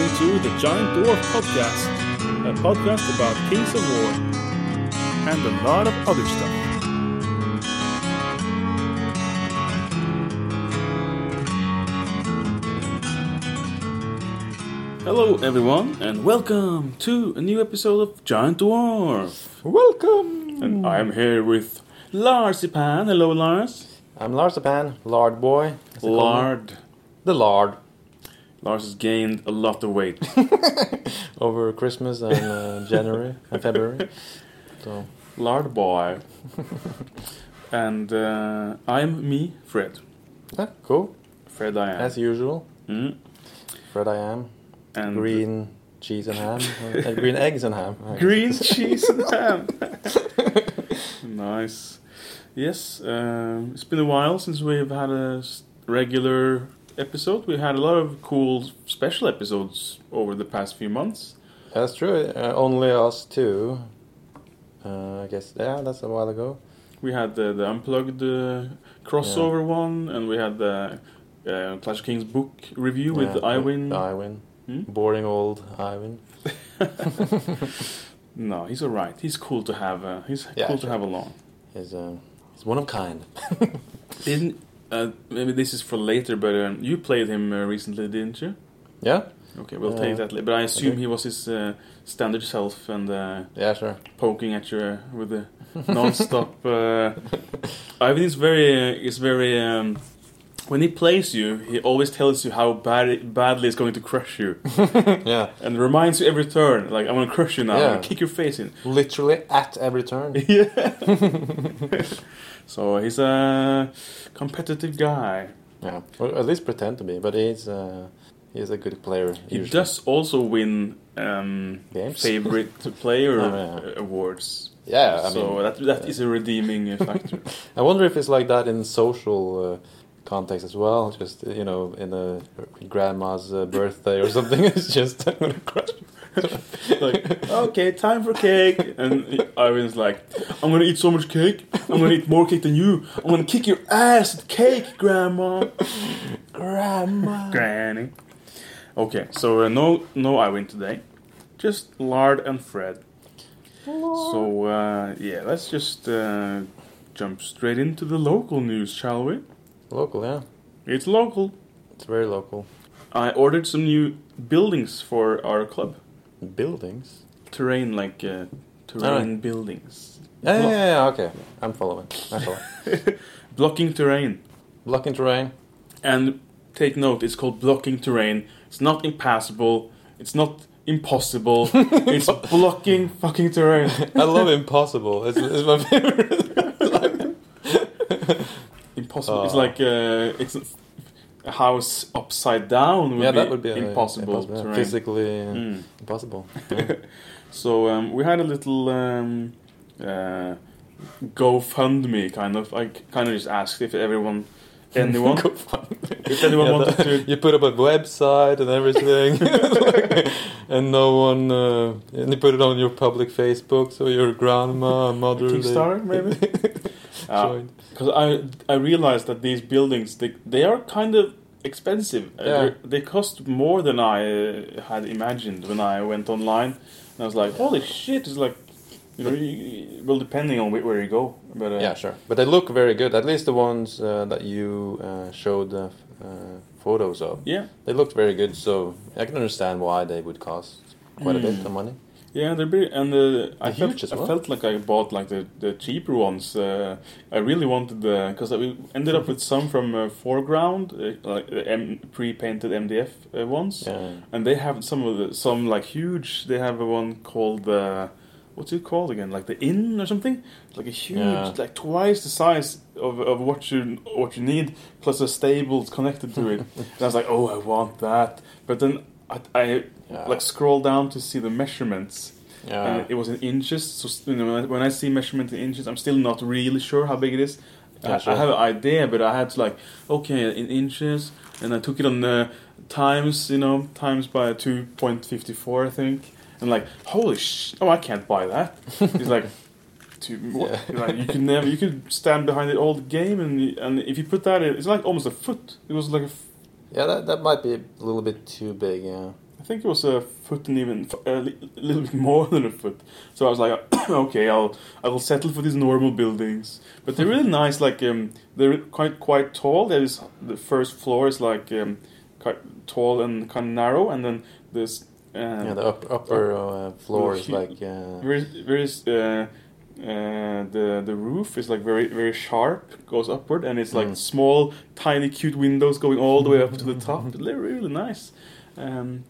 listening to the Giant Dwarf Podcast, a podcast about Kings of War and a lot of other stuff. Hello, everyone, and welcome to a new episode of Giant Dwarf. Welcome! And I'm here with Larsipan. Hello, Lars. I'm Larsipan, Lard Boy. as they call me. Lard. The Lard. Lars has gained a lot of weight. Over Christmas and uh, January and February. So, Lard boy. and uh, I'm me, Fred. yeah, cool. Fred I am. As usual. Mm. Fred I am. And Green cheese and ham. uh, green eggs and ham. Green cheese and ham. nice. Yes, um, it's been a while since we've had a regular episode. We had a lot of cool special episodes over the past few months. That's true. Uh, only us two. Uh, I guess, yeah, that's a while ago. We had the, the unplugged uh, crossover one, and we had the uh, Clash Kings book review with Iwin. Iwin. Hmm? Boring old Iwin. No, he's alright. He's cool to have. Uh, he's Yeah, cool to have along. He's, uh, he's one of kind. Didn't uh, maybe this is for later, but um, you played him uh, recently, didn't you? Yeah? Okay, we'll Uh, take that. later. But I assume okay. he was his uh, standard self and uh, Yeah, sure. poking at you uh, with the non-stop. uh, Ivan it's very uh, is very. Um, when he plays you, he always tells you how bad badly it's going to crush you, Yeah. and reminds you every turn, like I'm gonna crush you now, I'm Yeah. gonna kick your face in. Literally at every turn. yeah. so he's a competitive guy. Yeah, or at least pretend to be. But he's uh, he's a good player. He usually. does also win um, Games? favorite player Oh, yeah. awards. Yeah, I so mean, that that is a redeeming factor. I wonder if it's like that in social uh, context as well. Just you know, in a grandma's uh, birthday or something. it's just I'm gonna crush. like, okay, time for cake, and Ivan's like, I'm gonna eat so much cake. I'm gonna eat more cake than you. I'm gonna kick your ass at cake, Grandma, Grandma. Granny. Okay, so uh, no no Ivan today, just Lard and Fred. So uh, yeah, let's just uh, jump straight into the local news, shall we? Local, yeah. It's local. It's very local. I ordered some new buildings for our club. Buildings. Terrain, like uh, terrain buildings. Yeah, yeah, Blo- yeah, yeah, Okay, I'm following. I follow. blocking terrain. Blocking terrain. And take note, it's called blocking terrain. It's not impassable. It's not impossible. it's blocking fucking terrain. I love impossible. It's, it's my favorite. Impossible. It's Oh. like uh, it's a house upside down would yeah, be that would be uh, impossible, impossible. terrain. Physically uh, Mm. impossible. Yeah. So um, we had a little um, uh, GoFundMe kind of. I kind of just asked if everyone, anyone, if anyone Yeah, wanted that- to. You put up a website and everything, and no one. Uh, and you put it on your public Facebook, so your grandma, and mother, Kickstarter, maybe? Join. Because I I realized that these buildings they they are kind of expensive. Uh, Yeah. they cost more than I uh, had imagined when I went online. And I was like, holy shit! It's like, you know, you, well, depending on where you go, but uh, yeah, sure. But they look very good. At least the ones uh, that you uh, showed uh, uh, photos of, yeah, they looked very good. So I can understand why they would cost quite a bit Mm. of money. Yeah, they're big, and uh, I They're felt as I felt like I bought like the, the cheaper ones. Uh, I really wanted the because we ended up with some from uh, 4Ground, uh, like the M- pre-painted MDF uh, ones, Yeah. and they have some of the some like huge. They have a one called the what's it called again? Like the Inn or something. Like a huge, Yeah. like twice the size of, of what you what you need, plus a stable connected to it. and I was like, oh, I want that. But then I, I Yeah. like scroll down to see the measurements yeah. and it was in inches. So you know, when I- see measurement in inches, I'm still not really sure how big it is. Yeah, I, sure. I have an idea, but I had to like okay in inches, and I took it on the times, you know, times by two point fifty four, I think, and like holy sh! Oh, I can't buy that. He's like. To? Yeah. Like, you could never, you could stand behind it all the game, and and if you put that in, it's like almost a foot. It was like a, Yeah, that that might be a little bit too big. Yeah, I think it was a foot and even a little bit more than a foot. So I was like, okay, I'll I'll settle for these normal buildings. But they're really nice. Like um, they're quite quite tall. There is the first floor is like um, quite tall and kind of narrow, and then this. um, yeah, the up, upper uh, floor is like uh, very very uh, the the roof is like very very sharp, goes upward, and it's like Mm. small, tiny, cute windows going all the way up to the top. They're really nice. Um,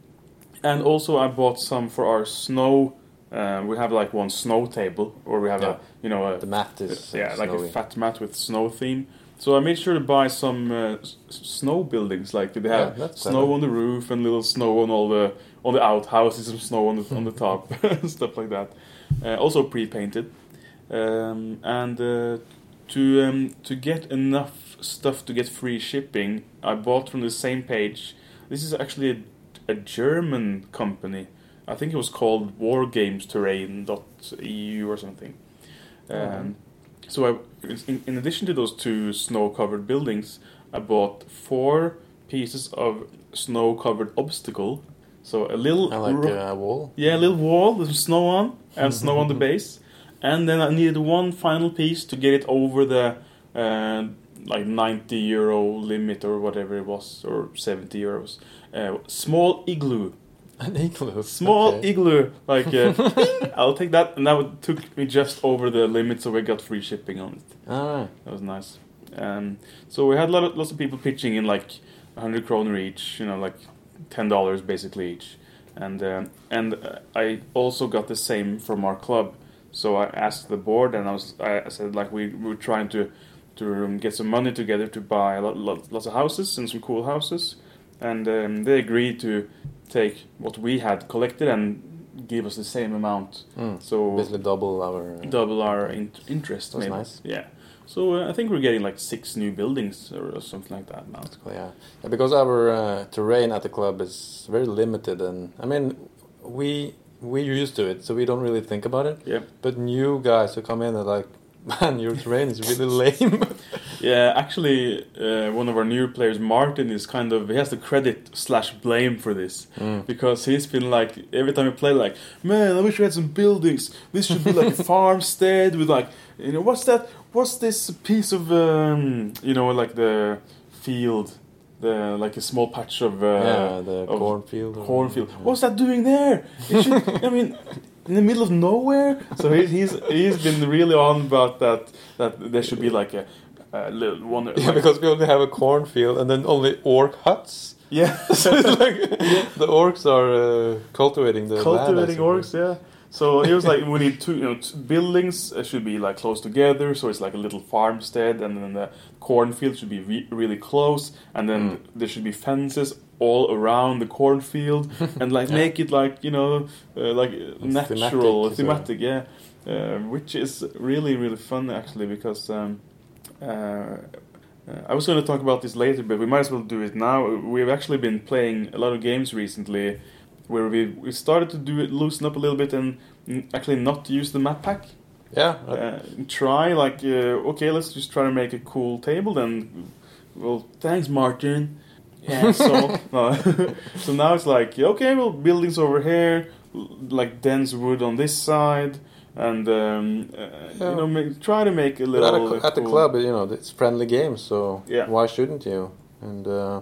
and also, I bought some for our snow. Uh, we have like one snow table, or we have Yeah. a you know a the mat is uh, yeah like a fat mat with snow theme. So I made sure to buy some uh, s- snow buildings. Like they have Yeah, snow on the roof and little snow on all the on the outhouses, some snow on the on the top, stuff like that. Uh, also pre-painted, um, and uh, to um, to get enough stuff to get free shipping, I bought from the same page. This is actually a, a German company. I think it was called WarGamesTerrain.eu or something. Um, Mhm. So I, in, in addition to those two snow-covered buildings, I bought four pieces of snow-covered obstacle. So a little I like ro- uh, a wall. yeah, a little wall with snow on and snow on the base, and then I needed one final piece to get it over the uh, like 90 euro limit or whatever it was, or 70 euros. Uh, small igloo, An igloo. small okay. igloo. Like uh, I'll take that, and that took me just over the limit, so we got free shipping on it. Alright. That was nice. Um, so we had a lot of, lots of people pitching in like 100 kroner each, you know, like $10 basically each. And um, and uh, I also got the same from our club. So I asked the board, and I was I said like we, we were trying to to um, get some money together to buy a lot, lot, lots of houses and some cool houses, and um, they agreed to take what we had collected and give us the same amount. Mm. So Basically double our. Uh, double our in- interest. That's maybe. nice. Yeah. So uh, I think we're getting like six new buildings or, or something like that now. Yeah. yeah, because our uh, terrain at the club is very limited, and I mean, we we're used to it, so we don't really think about it. Yeah. But new guys who come in are like, man, your terrain is really lame. Yeah. Actually, uh, one of our new players, Martin, is kind of he has the credit slash blame for this Mm. because he's been like every time we play, like, man, I wish we had some buildings. This should be like a farmstead with like, you know, what's that? What's this piece of, um, you know, like the field, the like a small patch of. Uh, yeah, the of cornfield. or- cornfield. yeah. What's that doing there? It should, I mean, in the middle of nowhere. So he, he's he's been really on about that. That there should be like a, a little one. Yeah, like- because we only have a cornfield and then only orc huts. yeah, so it's like the orcs are uh, cultivating the land, cultivating suppose. orcs. Yeah. So he was like, we need two, you know, two buildings should be like close together, so it's like a little farmstead, and then the cornfield should be re- really close, and then Mm. there should be fences all around the cornfield, and like Yeah. make it like you know, uh, like uh, natural, thematic, thematic, yeah, uh, which is really really fun actually because. Um, uh, uh, I was going to talk about this later, but we might as well do it now. We've actually been playing a lot of games recently where we we started to do it, loosen up a little bit, and actually not use the map pack. Yeah, Uh, try like uh, okay, let's just try to make a cool table. Then, well, thanks, Martin. Yeah, so no. so now it's like okay, well, buildings over here, like dense wood on this side, and um, uh, Yeah. you know, make, try to make a But little at, a, at the club, you know, it's friendly games, so Yeah. why shouldn't you? And uh,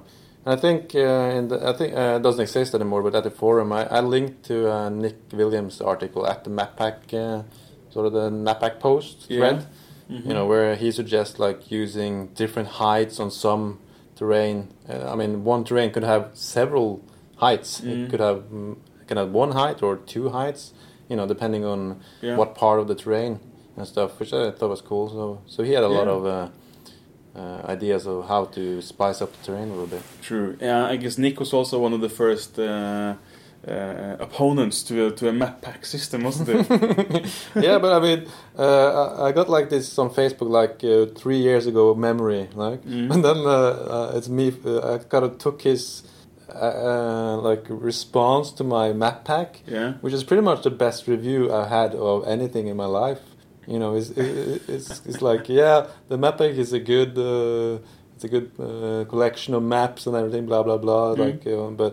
I think uh, in the, I think uh, it doesn't exist anymore, but at the forum, I, I linked to uh, Nick Williams' article at the map pack, uh, sort of the map pack post Yeah. thread, Mhm. you know, where he suggests like using different heights on some terrain. Uh, I mean, one terrain could have several heights. Mm. It could have can have one height or two heights, you know, depending on Yeah. what part of the terrain and stuff, which I thought was cool. So, so he had a lot Yeah. of uh, ideas of how to spice up the terrain a little bit. True. Yeah, I guess Nick was also one of the first uh, uh, opponents to a, to a map pack system, wasn't it? yeah, but I mean, uh, I I got like this on Facebook like uh, three years ago, memory, like, Mm. and then uh, uh, it's me. Uh, I kind of took his like response to my map pack, yeah. which is pretty much the best review I've had of anything in my life. You know, it's it's it's like yeah, the map pack is a good uh, it's a good uh, collection of maps and everything, blah blah blah. Mm. Like, but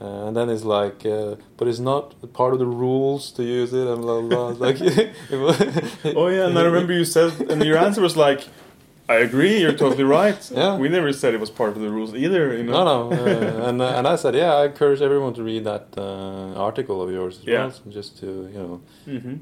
Uh, and then it's like, uh, but it's not part of the rules to use it, and blah blah. blah. Like, Oh yeah, and I remember you said, and your answer was like, "I agree, you're totally right." Yeah. we never said it was part of the rules either. You know. No, no, uh, and uh, and I said, yeah, I encourage everyone to read that uh, article of yours as Yeah. well, so just to you know. hmm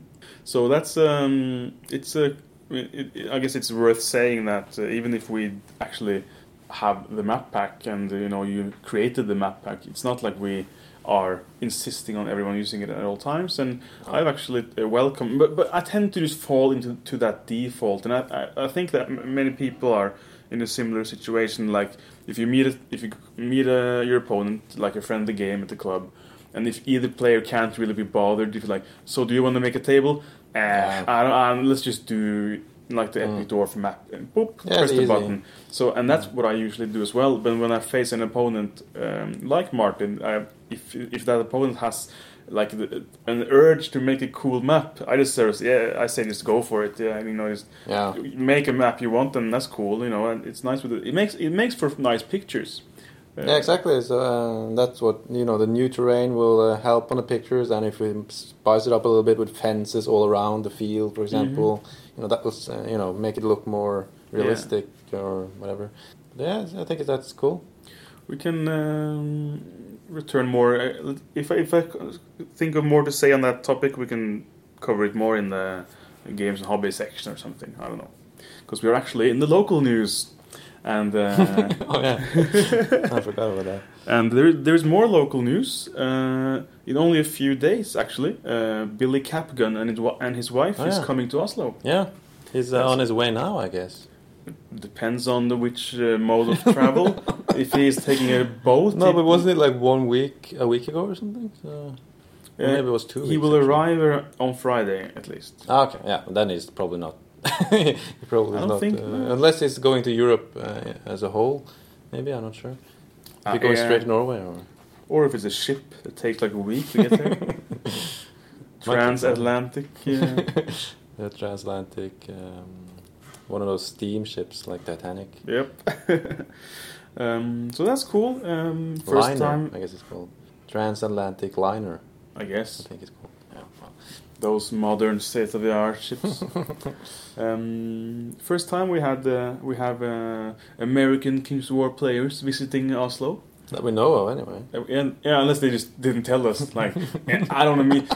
So that's um, it's a. It, it, I guess it's worth saying that uh, even if we actually have the map pack and you know you created the map pack, it's not like we are insisting on everyone using it at all times. And I've actually uh, welcome, but but I tend to just fall into to that default, and I I, I think that m- many people are in a similar situation. Like if you meet a, if you meet a, your opponent, like a friendly game at the club, and if either player can't really be bothered, if you're like, so do you want to make a table? Uh, Yeah. I don't, uh, let's just do like the Epic Dwarf map and boop, Yeah, press the easy. button. So and that's what I usually do as well. But when I face an opponent um, like Martin, I, if if that opponent has like the, an urge to make a cool map, I just say, yeah, I say just go for it. Yeah, you know, just Yeah, make a map you want, and that's cool. You know, and it's nice with it. It makes it makes for nice pictures. Uh, yeah, exactly. So uh, that's what you know. The new terrain will uh, help on the pictures, and if we spice it up a little bit with fences all around the field, for example, you know that was uh, you know make it look more realistic or whatever. Yeah, I think that's cool. We can um, return more. uh, If I, if I think of more to say on that topic, we can cover it more in the games and hobby section or something. I don't know, because we are actually in the local news, and uh, oh yeah, I forgot about that. and there there's more local news. Uh, in only a few days, actually, uh, Billy Capgun and his, and his wife Oh, is yeah. coming to Oslo. Yeah, he's uh, on his way now, I guess. Depends on the which uh, mode of travel. if he is taking a boat, No, but wasn't it like one week, a week ago or something? So, Uh, maybe it was two. he weeks, will actually. arrive uh, on Friday at least. Ah, okay, yeah, then he's probably not. He probably I don't not, think- uh, no. unless it's going to Europe uh, as a whole. Maybe I'm not sure. If Uh, he goes yeah. straight to Norway or Or if it's a ship that takes like a week to get there. Transatlantic. Yeah. the transatlantic, um, one of those steamships like Titanic. yep. um, so that's cool. Um, first liner, time, I guess it's called transatlantic liner. I I guess. think it's called. Those modern state-of-the-art ships. um, first time we had uh, we have uh, American Kings War players visiting Oslo. That we know of, anyway. Uh, And, yeah, unless they just didn't tell us. Like, I don't know. Meet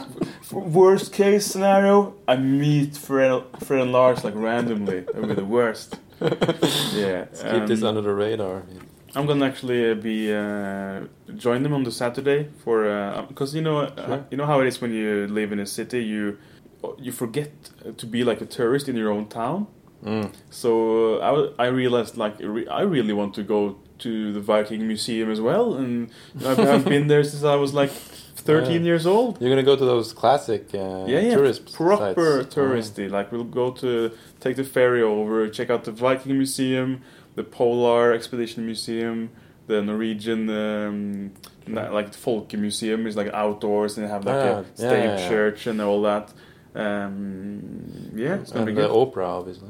worst case scenario, I meet Fred, Fred and Lars like randomly. That would be the worst. Yeah. Let's keep this um, under the radar. I'm gonna actually uh, be uh, join them on the Saturday for because you know uh, Sure. you know how it is when you live in a city you you forget to be like a tourist in your own town. Mm. So uh, I, I realized like re- I really want to go to the Viking Museum as well, and I haven't been there since I was like 13 Yeah. years old. You're gonna go to those classic uh, Yeah, yeah, tourist proper sites. touristy. Like we'll go to take the ferry over, check out the Viking Museum, the Polar Expedition Museum, the Norwegian um, na- like the is like outdoors and they have like Ah, a yeah, state yeah, yeah. church and all that. Um, yeah, it's gonna and be the good. opera, obviously.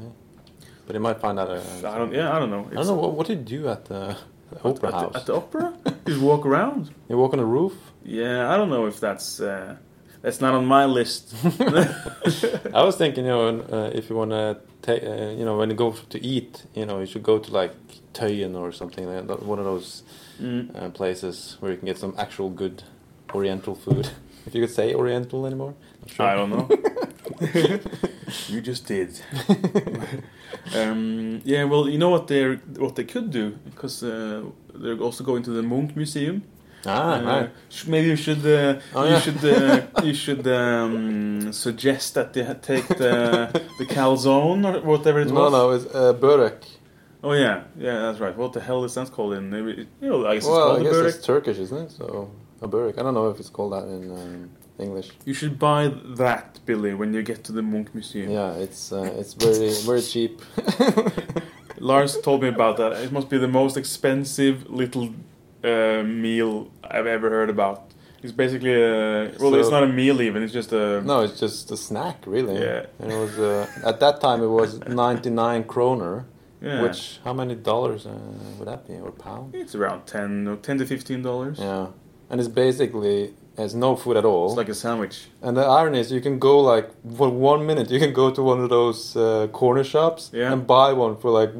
But you might find out. Uh, I don't. Yeah, I don't know. I don't know what, what do you do at the opera at, house. The, at the opera, just walk around. you walk on the roof. Yeah, I don't know if that's uh, that's not on my list. I was thinking, you know, uh, if you want to, take, uh, you know, when you go to eat, you know, you should go to like Tøyen or something, like that, one of those Mm. uh, places where you can get some actual good Oriental food. if you could say Oriental anymore, sure. I don't know. you just did. um, yeah, well, you know what they what they could do because uh, they're also going to the Munch Museum. Ah, Uh, right. maybe you should uh, Oh, you yeah. should uh, you should um, suggest that they take the the calzone or whatever it was. no, no, it's uh, börek. Oh yeah, yeah, that's right. What the hell is that called in? Maybe, you know, I guess it's Well, I called a guess it's Turkish, isn't it? So a börek. I don't know if it's called that in um, English. You should buy that, Billy, when you get to the Munch Museum. Yeah, it's uh, it's very very cheap. Lars told me about that. It must be the most expensive little uh, meal I've ever heard about. It's basically a well, So- it's not a meal even. It's just a no, it's just a snack, really. Yeah. And it was uh, at that time it was ninety nine kroner. yeah. Which how many dollars uh, would that be or pound? it's around 10, or 10 to fifteen dollars. Yeah, and it's basically has no food at all. It's like a sandwich. and the irony is, you can go like for one minute, you can go to one of those uh, corner shops Yeah. and buy one for like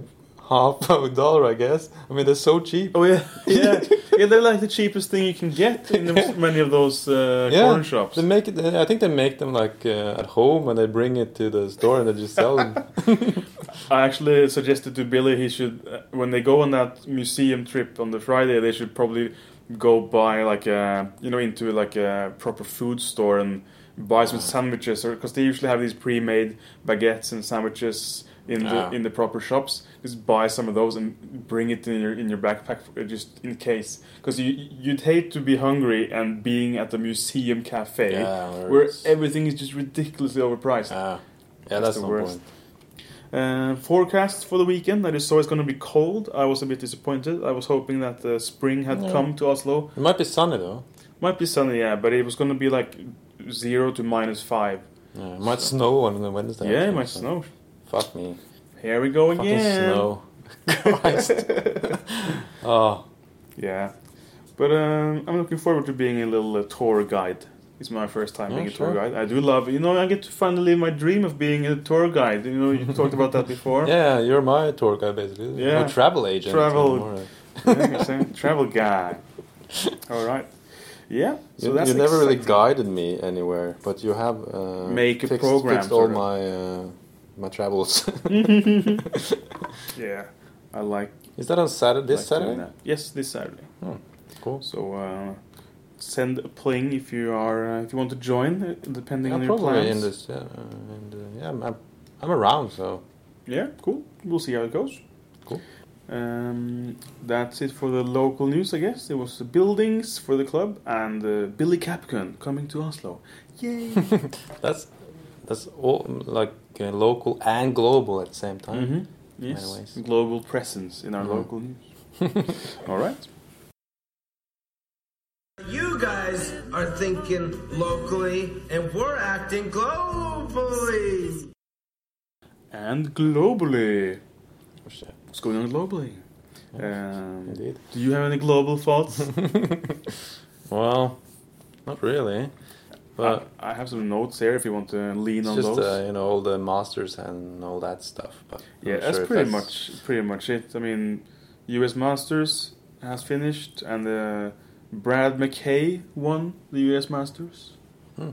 half a dollar, I guess. I mean, they're so cheap. Oh yeah, yeah, yeah. They're like the cheapest thing you can get in the, many of those uh, Yeah, corner shops. They make it. I think they make them like uh, at home and they bring it to the store and they just sell them. I actually suggested to Billy he should, uh, when they go on that museum trip on the Friday, they should probably go buy like a, you know, into like a proper food store and buy some sandwiches, or because they usually have these pre-made baguettes and sandwiches in the Ah. in the proper shops. Just buy some of those and bring it in your in your backpack uh, just in case, because you you'd hate to be hungry and being at the museum cafe Yeah, where where it's- everything is just ridiculously overpriced. Ah, yeah, That's that's, the no worst. point. Uh, forecast for the weekend. I just saw it's going to be cold. I was a bit disappointed. I was hoping that the spring had Yeah. come to Oslo. It might be sunny though. Might be sunny, yeah, but it was going to be like zero to minus five. Yeah, it might snow on the Wednesday. yeah, it might so- snow. Fuck me. Here we go Fucking again. snow. Christ. oh, Yeah, but um, I'm looking forward to being a little uh, tour guide. It's my first time Yeah, being a tour guide. I do love, you know, I get to finally live my dream of being a tour guide. You know, you talked about that before. yeah, you're my tour guide basically. Yeah. Or travel agent. Travel- Yeah, travel guy. All right. Yeah. So you, that's you never really guided me anywhere, but you have uh, Make a fixed, program, fixed all my uh, my travels. Yeah, I like Is that on Saturday? This like Saturday? Yes, this Saturday. Cool. So uh, send a pling if you are uh, if you want to join, uh, depending Yeah, on your plans. in this. Yeah, uh, and uh, yeah, I'm, I'm around, so Yeah, cool. We'll see how it goes. Cool. Um, that's it for the local news, I guess. There was the buildings for the club and uh, Billy Capcon coming to Oslo. Yay! that's that's all like uh, local and global at the same time. hmm Yes, Anyways. global presence in our Mhm. local news. All right. You guys are thinking locally, and we're acting globally. And globally. Oh, shit. What's going on globally? Um, Indeed. do you have any global thoughts? Well, not really, but I, I have some notes here if you want to lean on just those. uh, you know all the masters and all that stuff. But I'm yeah, that's sure pretty much pretty much it. I mean, U.S. Masters has finished, and uh, Brad McKay won the U.S. Masters Hmm.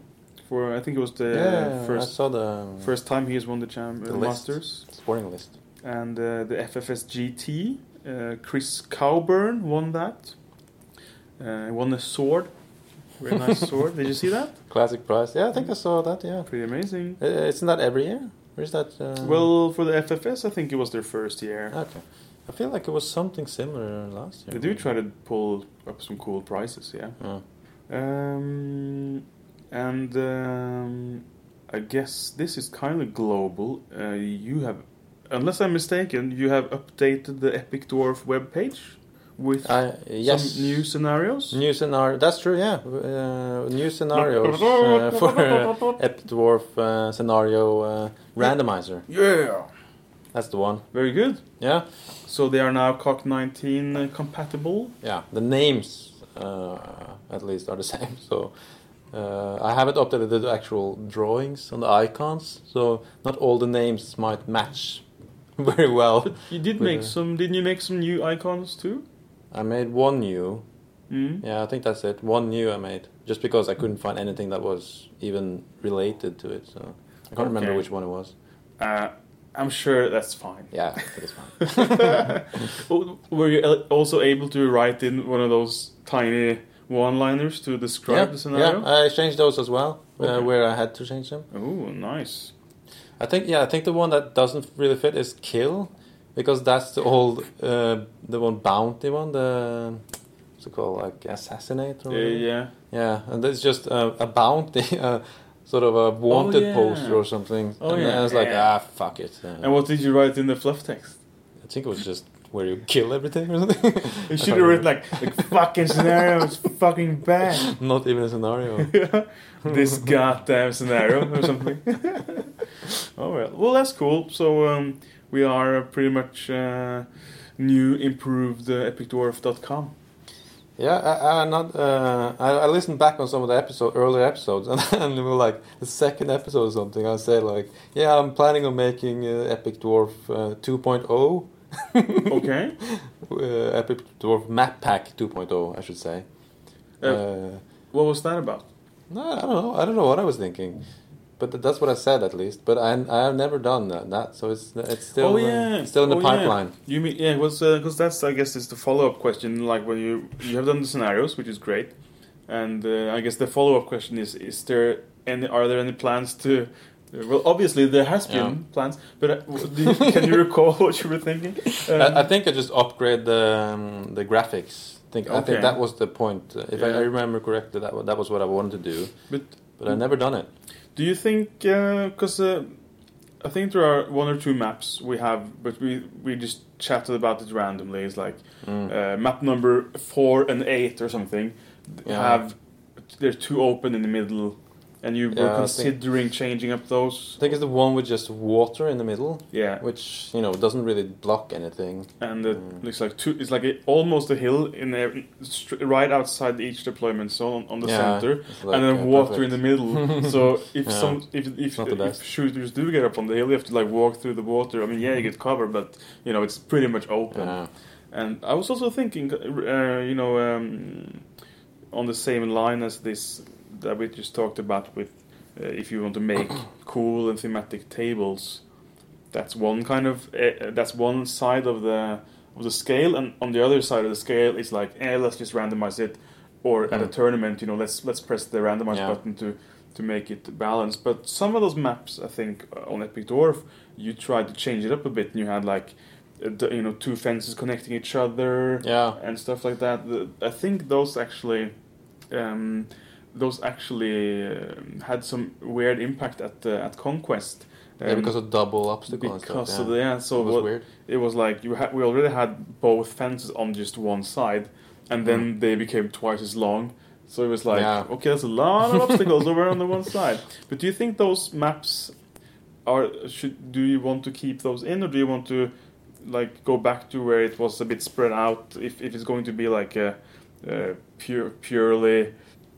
for I think it was the Yeah, I first saw the first time he has won the cham- The uh, list. Masters, sporting list. and uh, the FFS GT. Uh, Chris Cowburn won that. Uh, won a sword, very nice sword. Did you see that? Classic prize. Yeah, I think I saw that. Yeah, Pretty amazing. Uh, isn't that every year? Where's that? Uh, Well, for the FFS, I think it was their first year. okay. I feel like it was something similar last year. They do try to pull up some cool prizes, yeah. Yeah. Um, and um, I guess this is kind of global. Uh, you have, unless I'm mistaken, you have updated the Epic Dwarf webpage with I yes. some new scenarios. New scenario. That's true. Yeah, uh, new scenarios uh, for uh, Epic Dwarf uh, scenario uh, randomizer. Yeah, That's the one. very good. Yeah, So they are now CoK 19 uh, compatible. yeah. The names, uh, at least, are the same. So uh, I haven't updated the actual drawings on the icons. So not all the names might match very well. You did make some. Didn't you make some new icons too? I made one new. Mm. Yeah, I think that's it. One new I made just because I couldn't find anything that was even related to it. So I can't remember which one it was. Uh, I'm sure that's fine. Yeah, it's fine. Were you also able to write in one of those tiny one-liners to describe yeah, the scenario? yeah, I changed those as well, uh, where I had to change them. Oh, nice. I think yeah, I think the one that doesn't really fit is kill, because that's the old, uh, the one bounty one, the what's it called, like assassinate or whatever? yeah. yeah, and it's just uh, a bounty, uh, sort of a wanted Oh, yeah. poster or something. Oh, and yeah. I was like, Yeah. ah, fuck it. Uh, And what did you write in the fluff text? I think it was just where you kill everything or something. You should have written like, like fucking scenario is fucking bad. Not even a scenario. this goddamn scenario or something. oh well, well that's cool. So um, we are pretty much uh, new, improved uh, epicdwarf.com. Yeah, I, I not. Uh, I, I listened back on some of the episode earlier episodes, and, and we were like the second episode or something. I said like, yeah, I'm planning on making uh, Epic Dwarf uh, 2.0. Okay. uh, Epic Dwarf Map Pack 2.0, I should say. Uh, Uh, What was that about? no, I don't know. I don't know what I was thinking, but that's what I said at least. But I I have never done that, that so it's it's still oh uh, still in the Oh, yeah. pipeline. You mean yeah? Because that's I guess is the follow up question. Like when you you have done the scenarios, which is great, and uh, I guess the follow up question is: Is there any? Are there any plans to? Well, obviously there has been Yeah. plans, but uh, do you, can you recall what you were thinking? Um, I, I think I just upgrade the um, the graphics. I think I think that was the point. Uh, If I, Yeah. I remember correctly, that that was what I wanted to do. But But I never done it. Do you think because uh, I think there are one or two maps we have, but we we just chatted about it randomly. It's like Mm. uh, map number four and eight or something Yeah. have they're two open in the middle, and you were Yeah, think- considering changing up those. I think it's the one with just water in the middle, Yeah, which you know doesn't really block anything. and it Mm. looks like two. It's like a, almost a hill in there, right outside each deployment zone on, the Yeah, center, like, and then uh, water perfect. in the middle. so if Yeah. some if if, if shooters do get up on the hill, you have to like walk through the water. I mean, yeah, you get cover, but you know it's pretty much open. Yeah. And I was also thinking, uh, you know, um, on the same line as this that we just talked about with uh, if you want to make cool and thematic tables, that's one kind of uh, that's one side of the of the scale, and on the other side of the scale is like, eh, let's just randomize it, or at a Mm. tournament, you know, let's let's press the randomize Yeah. button to to make it balanced. But some of those maps, I think, on Epic Dwarf, you tried to change it up a bit, and you had like, uh, you know, two fences connecting each other Yeah. and stuff like that. I think those actually, um, those actually um had some weird impact at uh, at Conquest. Yeah, Um, because of double obstacle and because stuff. of yeah. the yeah, so it was what, weird. it was like you had we already had both fences on just one side, and then they became twice as long. So it was like, Yeah. okay, there's a lot of obstacles over on the one side. But do you think those maps are should do you want to keep those in, or do you want to like go back to where it was a bit spread out? If if it's going to be like a, uh pure purely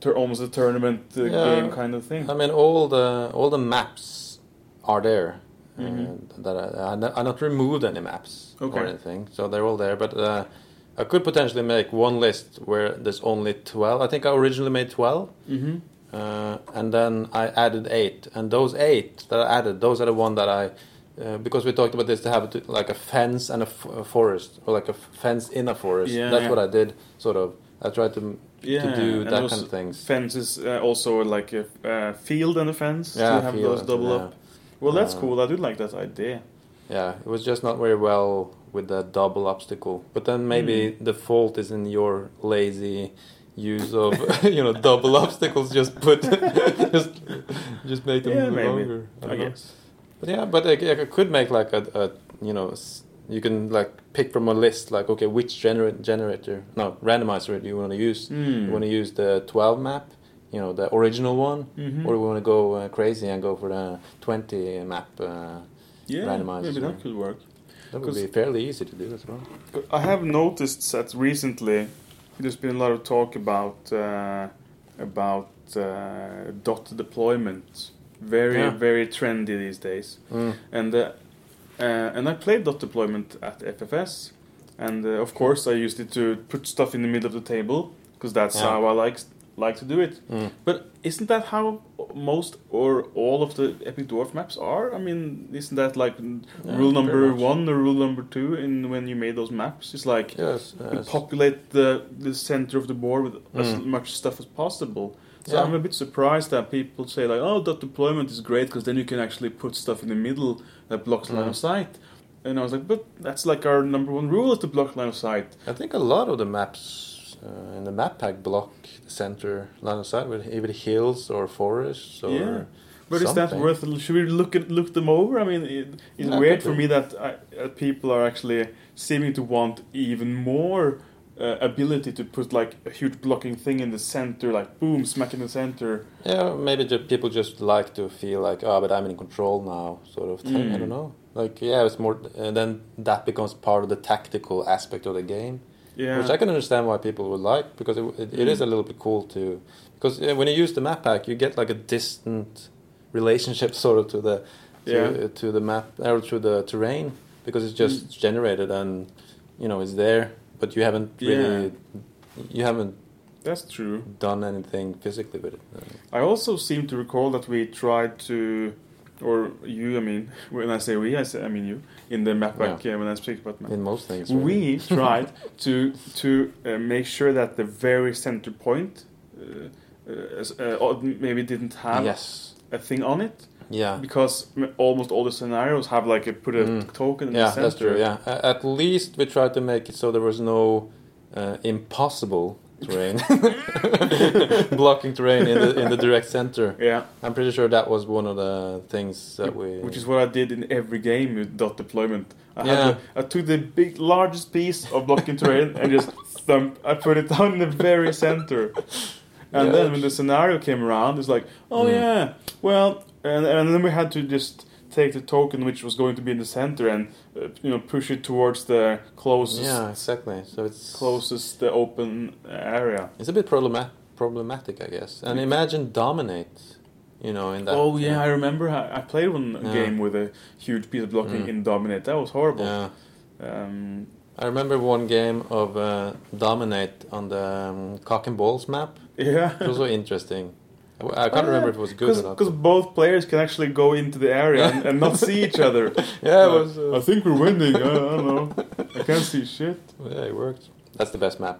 tur- almost a tournament uh, Yeah. game kind of thing. I mean, all the all the maps are there. Uh, that I, I, not- I not removed any maps Okay. or anything, so they're all there. But uh, I could potentially make one list where there's only twelve. I think I originally made twelve, mm-hmm. uh, and then I added eight. And those eight that I added, those are the one that I. Uh, because we talked about this to have it like a fence and a, f- a forest, or like a f- fence in a forest. Yeah, That's yeah. what I did, sort of. I tried to Yeah, to do that kind of things. Fences uh, also like a uh, field and a fence Yeah, to have those double yeah. up. Well, that's Uh, cool. I do like that idea. Yeah, it was just not very well with the double obstacle. But then maybe Hmm. the fault is in your lazy use of you know double obstacles. Just put just just make them Yeah, longer. I, know. guess. But yeah, but I, I could make like a, a you know you can like pick from a list like okay which gener- generator no randomizer do you want to use? Hmm. You want to use the twelve map, you know the original one, Mhm. or you want to go uh, crazy and go for the twenty map. Uh, Yeah, randomize, maybe that could work. that would be fairly easy to do as well. I have noticed that recently there's been a lot of talk about uh, about uh, dot deployment. Very Yeah. very trendy these days. and uh, uh, and I played dot deployment at FFS, and uh, of course I used it to put stuff in the middle of the table because that's Yeah. how I like like to do it. Mm. But isn't that how most or all of the Epic Dwarf maps are? I mean, isn't that like Yeah, rule number one or rule number two in when you made those maps? It's like Yes, you yes. populate the the center of the board with as Mm. much stuff as possible. So Yeah. I'm a bit surprised that people say like, "Oh, dot deployment is great because then you can actually put stuff in the middle that blocks line Mm. of sight." And I was like, "But that's like our number one rule is to block line of sight." I think a lot of the maps uh, in the map pack block the center line of sight with either hills or forests or. Yeah. But is that something. worth? Should we look at look them over? I mean, it, it's Yeah, weird for me that I, uh, people are actually seeming to want even more uh, ability to put like a huge blocking thing in the center, like boom, smack in the center. Yeah, maybe people just like to feel like, oh, but I'm in control now, sort of thing. I Mm. don't know. Like, yeah, it's more. And then that becomes part of the tactical aspect of the game. Yeah. which I can understand why people would like because it, it, it is a little bit cool to because when you use the map pack, you get like a distant relationship sort of to the to, Yeah. to the map or to the terrain because it's just Mm. generated and you know it's there, but you haven't really you haven't That's true. done anything physically with it. I also seem to recall that we tried to, or you, I mean, when I say we, I say I mean you, in the map back uh, when I speak about map. in most things. really. We tried to to uh, make sure that the very center point uh, uh, uh, maybe didn't have yes, a thing on it yeah. because m- almost all the scenarios have like a put a Mm. token in Yeah, the center. that's true. Yeah, at least we tried to make it so there was no uh, impossible terrain, blocking terrain in the in the direct center. Yeah, I'm pretty sure that was one of the things that we. which is what I did in every game with dot deployment. I, Yeah. had I took the big largest piece of blocking terrain and just thump. I put it down in the very center. And Yeah. then when the scenario came around, it's like, oh Mm. yeah, well, and, and then we had to just take the token which was going to be in the center and uh, you know push it towards the closest yeah, exactly. So it's closest the open area. It's a bit problema- problematic, I guess. And imagine dominate, you know, in that. oh yeah, I remember I, I played one Yeah. game with a huge piece of blocking Mm. in Dominate. That was horrible. Yeah. Um, I remember one game of uh, dominate on the um, cock and balls map. yeah. It was so interesting. I, I can't remember if it was good or not. Because both players can actually go into the area and, and not see each other. Yeah, it Uh, was. Uh, I think we're winning. I, I don't know. I can't see shit. yeah, it worked. That's the best map,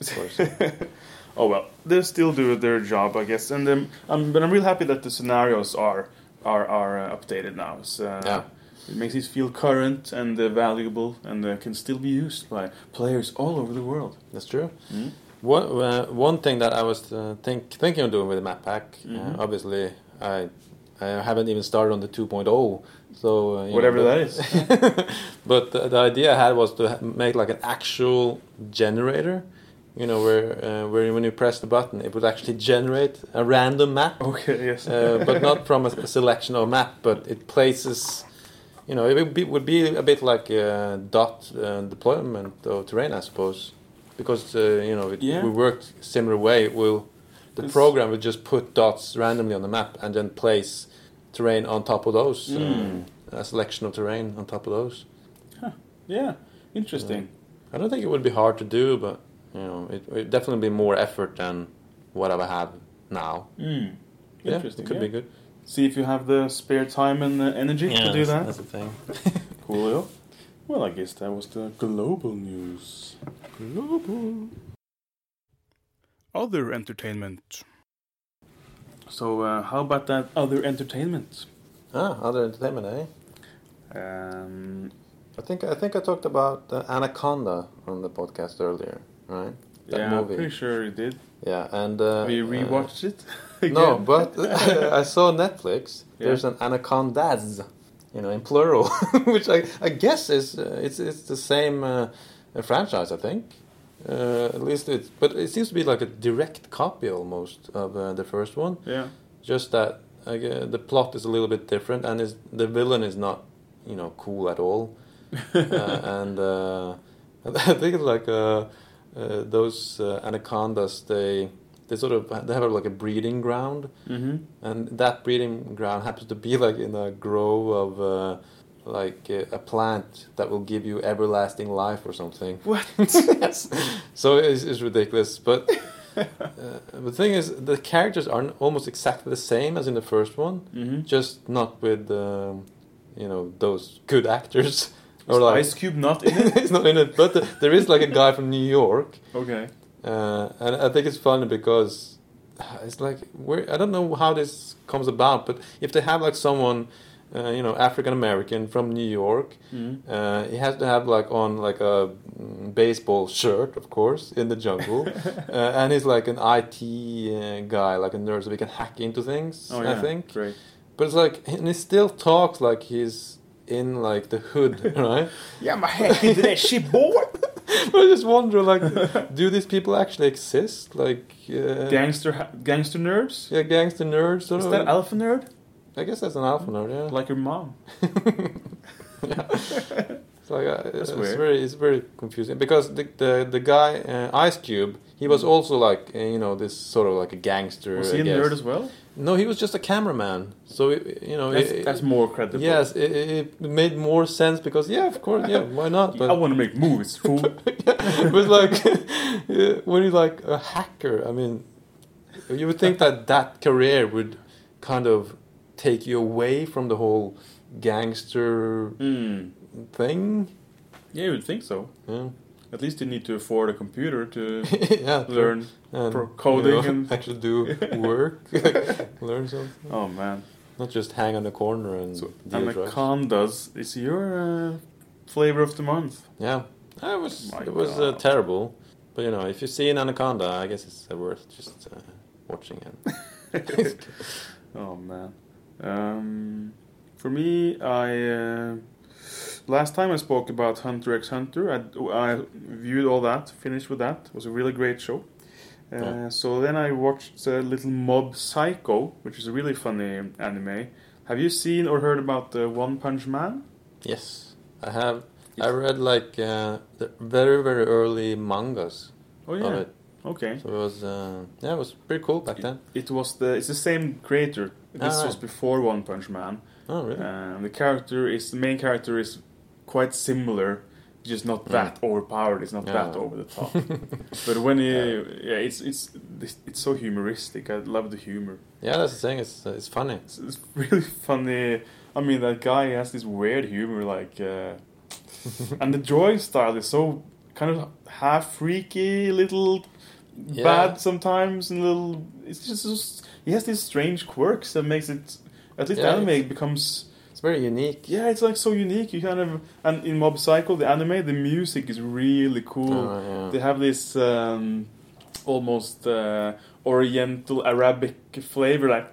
of course. oh well, they still do their job, I guess. And um, I'm, but I'm real happy that the scenarios are are are uh, updated now. So, uh, Yeah. It makes it feel current and uh, valuable, and uh, can still be used by players all over the world. That's true. Mm. One, uh, one thing that I was uh, think, thinking of doing with the map pack, uh, obviously, I I haven't even started on the 2.0, so uh, Whatever know, but- is. but the, the idea I had was to ha- make like an actual generator, you know, where uh, where when you press the button, it would actually generate a random map, Okay. Yes. uh, but not from a, a selection of map, but it places. You know, it would be, would be a bit like uh, dot uh, deployment of terrain, I suppose, because uh, you know it, Yeah. we worked similar way. Will the It's- program would just put dots randomly on the map and then place terrain on top of those, Mm. um, a selection of terrain on top of those. yeah. Interesting. I don't think it would be hard to do, but you know, it would definitely be more effort than what I have now. Mm. Yeah, Interesting. it could yeah. be good. See if you have the spare time and uh, energy to do that. That's the thing. Coolio. Well, I guess that was the global news. Global. Other entertainment. So, uh, how about that other entertainment? Ah, other entertainment, eh? Um, I think I think I talked about uh, Anaconda on the podcast earlier, right? That yeah, movie. I'm pretty sure you did. Yeah, and uh, we uh, rewatched it. no, but I saw Netflix. Yeah. There's an Anacondas, you know, in plural, which I I guess is uh, it's it's the same uh, franchise. I think. Uh, at least it's, but it seems to be like a direct copy almost of uh, the first one. yeah. Just that the plot is a little bit different, and is the villain is not, you know, cool at all. uh, and uh, I think it's like uh, uh, those uh, anacondas. They they sort of they have like a breeding ground, Mm-hmm. and that breeding ground happens to be like in a grove of uh, like uh, a plant that will give you everlasting life or something. What? yes. So it's, it's ridiculous, but. Uh, the thing is, the characters are almost exactly the same as in the first one, Mm-hmm. just not with um, you know those good actors. Is Ice Cube not in it? it's not in it, but the, there is like a guy from New York, Okay. Uh, and I think it's funny because it's like where I don't know how this comes about, but if they have like someone, uh, you know, African American from New York, Mm-hmm. uh, he has to have like on like a mm, baseball shirt, of course, in the jungle, uh, and he's like an IT uh, guy, like a nerd, so he can hack into things. Oh, yeah. I think. Great. But it's like, and he still talks like he's in like the hood, right? Yeah, my head into that shit, boy. I just wonder, like, do these people actually exist? Like, uh, Gangster, ha- gangster nerds. yeah, gangster nerds. Is that alpha nerd? I guess that's an alpha nerd, yeah. Like your mom. yeah. It's like uh, That's it's weird. very it's very confusing because the the, the guy uh, Ice Cube he was also like uh, you know this sort of like a gangster. Was I he a guess. nerd as well? No, he was just a cameraman. So it, you know, That's, it, that's more credible. yes, it, it made more sense because yeah, of course, yeah, why not? But I want to make movies, fool. it was like when you're like a hacker. I mean, you would think that that career would kind of take you away from the whole gangster mm. Thing. Yeah, you would think so. Yeah, At least you need to afford a computer to yeah. learn and, pro- coding you know, and- actually do work, learn something, Oh man. not just hang on the corner and So. Anacondas is your uh, flavor of the month. Yeah, it was My it was uh, terrible, but you know, if you see an anaconda, I guess it's uh, worth just uh, watching it. oh man. Um, for me, I uh, last time I spoke about Hunter x Hunter. I, I viewed all that, finished with that. It was a really great show. Uh, Yeah. So then I watched uh, Little Mob Psycho, which is a really funny anime. Have you seen or heard about the One Punch Man? yes, I have. I read like uh, the very very early mangas Oh of it, Okay. so it was uh, yeah, it was pretty cool back then. It was the it's the same creator. This Ah, was before One Punch Man. Oh really? Um, the character is the main character is quite similar, just not that overpowered. It's not that over the top. but when you, yeah, it's it's it's so humoristic. I love the humor. yeah, that's the thing. It's it's funny. It's, it's really funny. I mean, that guy has this weird humor, like, uh, and the drawing style is so kind of half freaky, little Yeah. bad sometimes, and little. It's just, just he has these strange quirks that makes it. At least Yeah, anime becomes very unique. yeah, it's like so unique. You kind of and in Mob Psycho, the anime, the music is really cool. Oh, yeah. They have this um, almost uh, Oriental Arabic flavor, like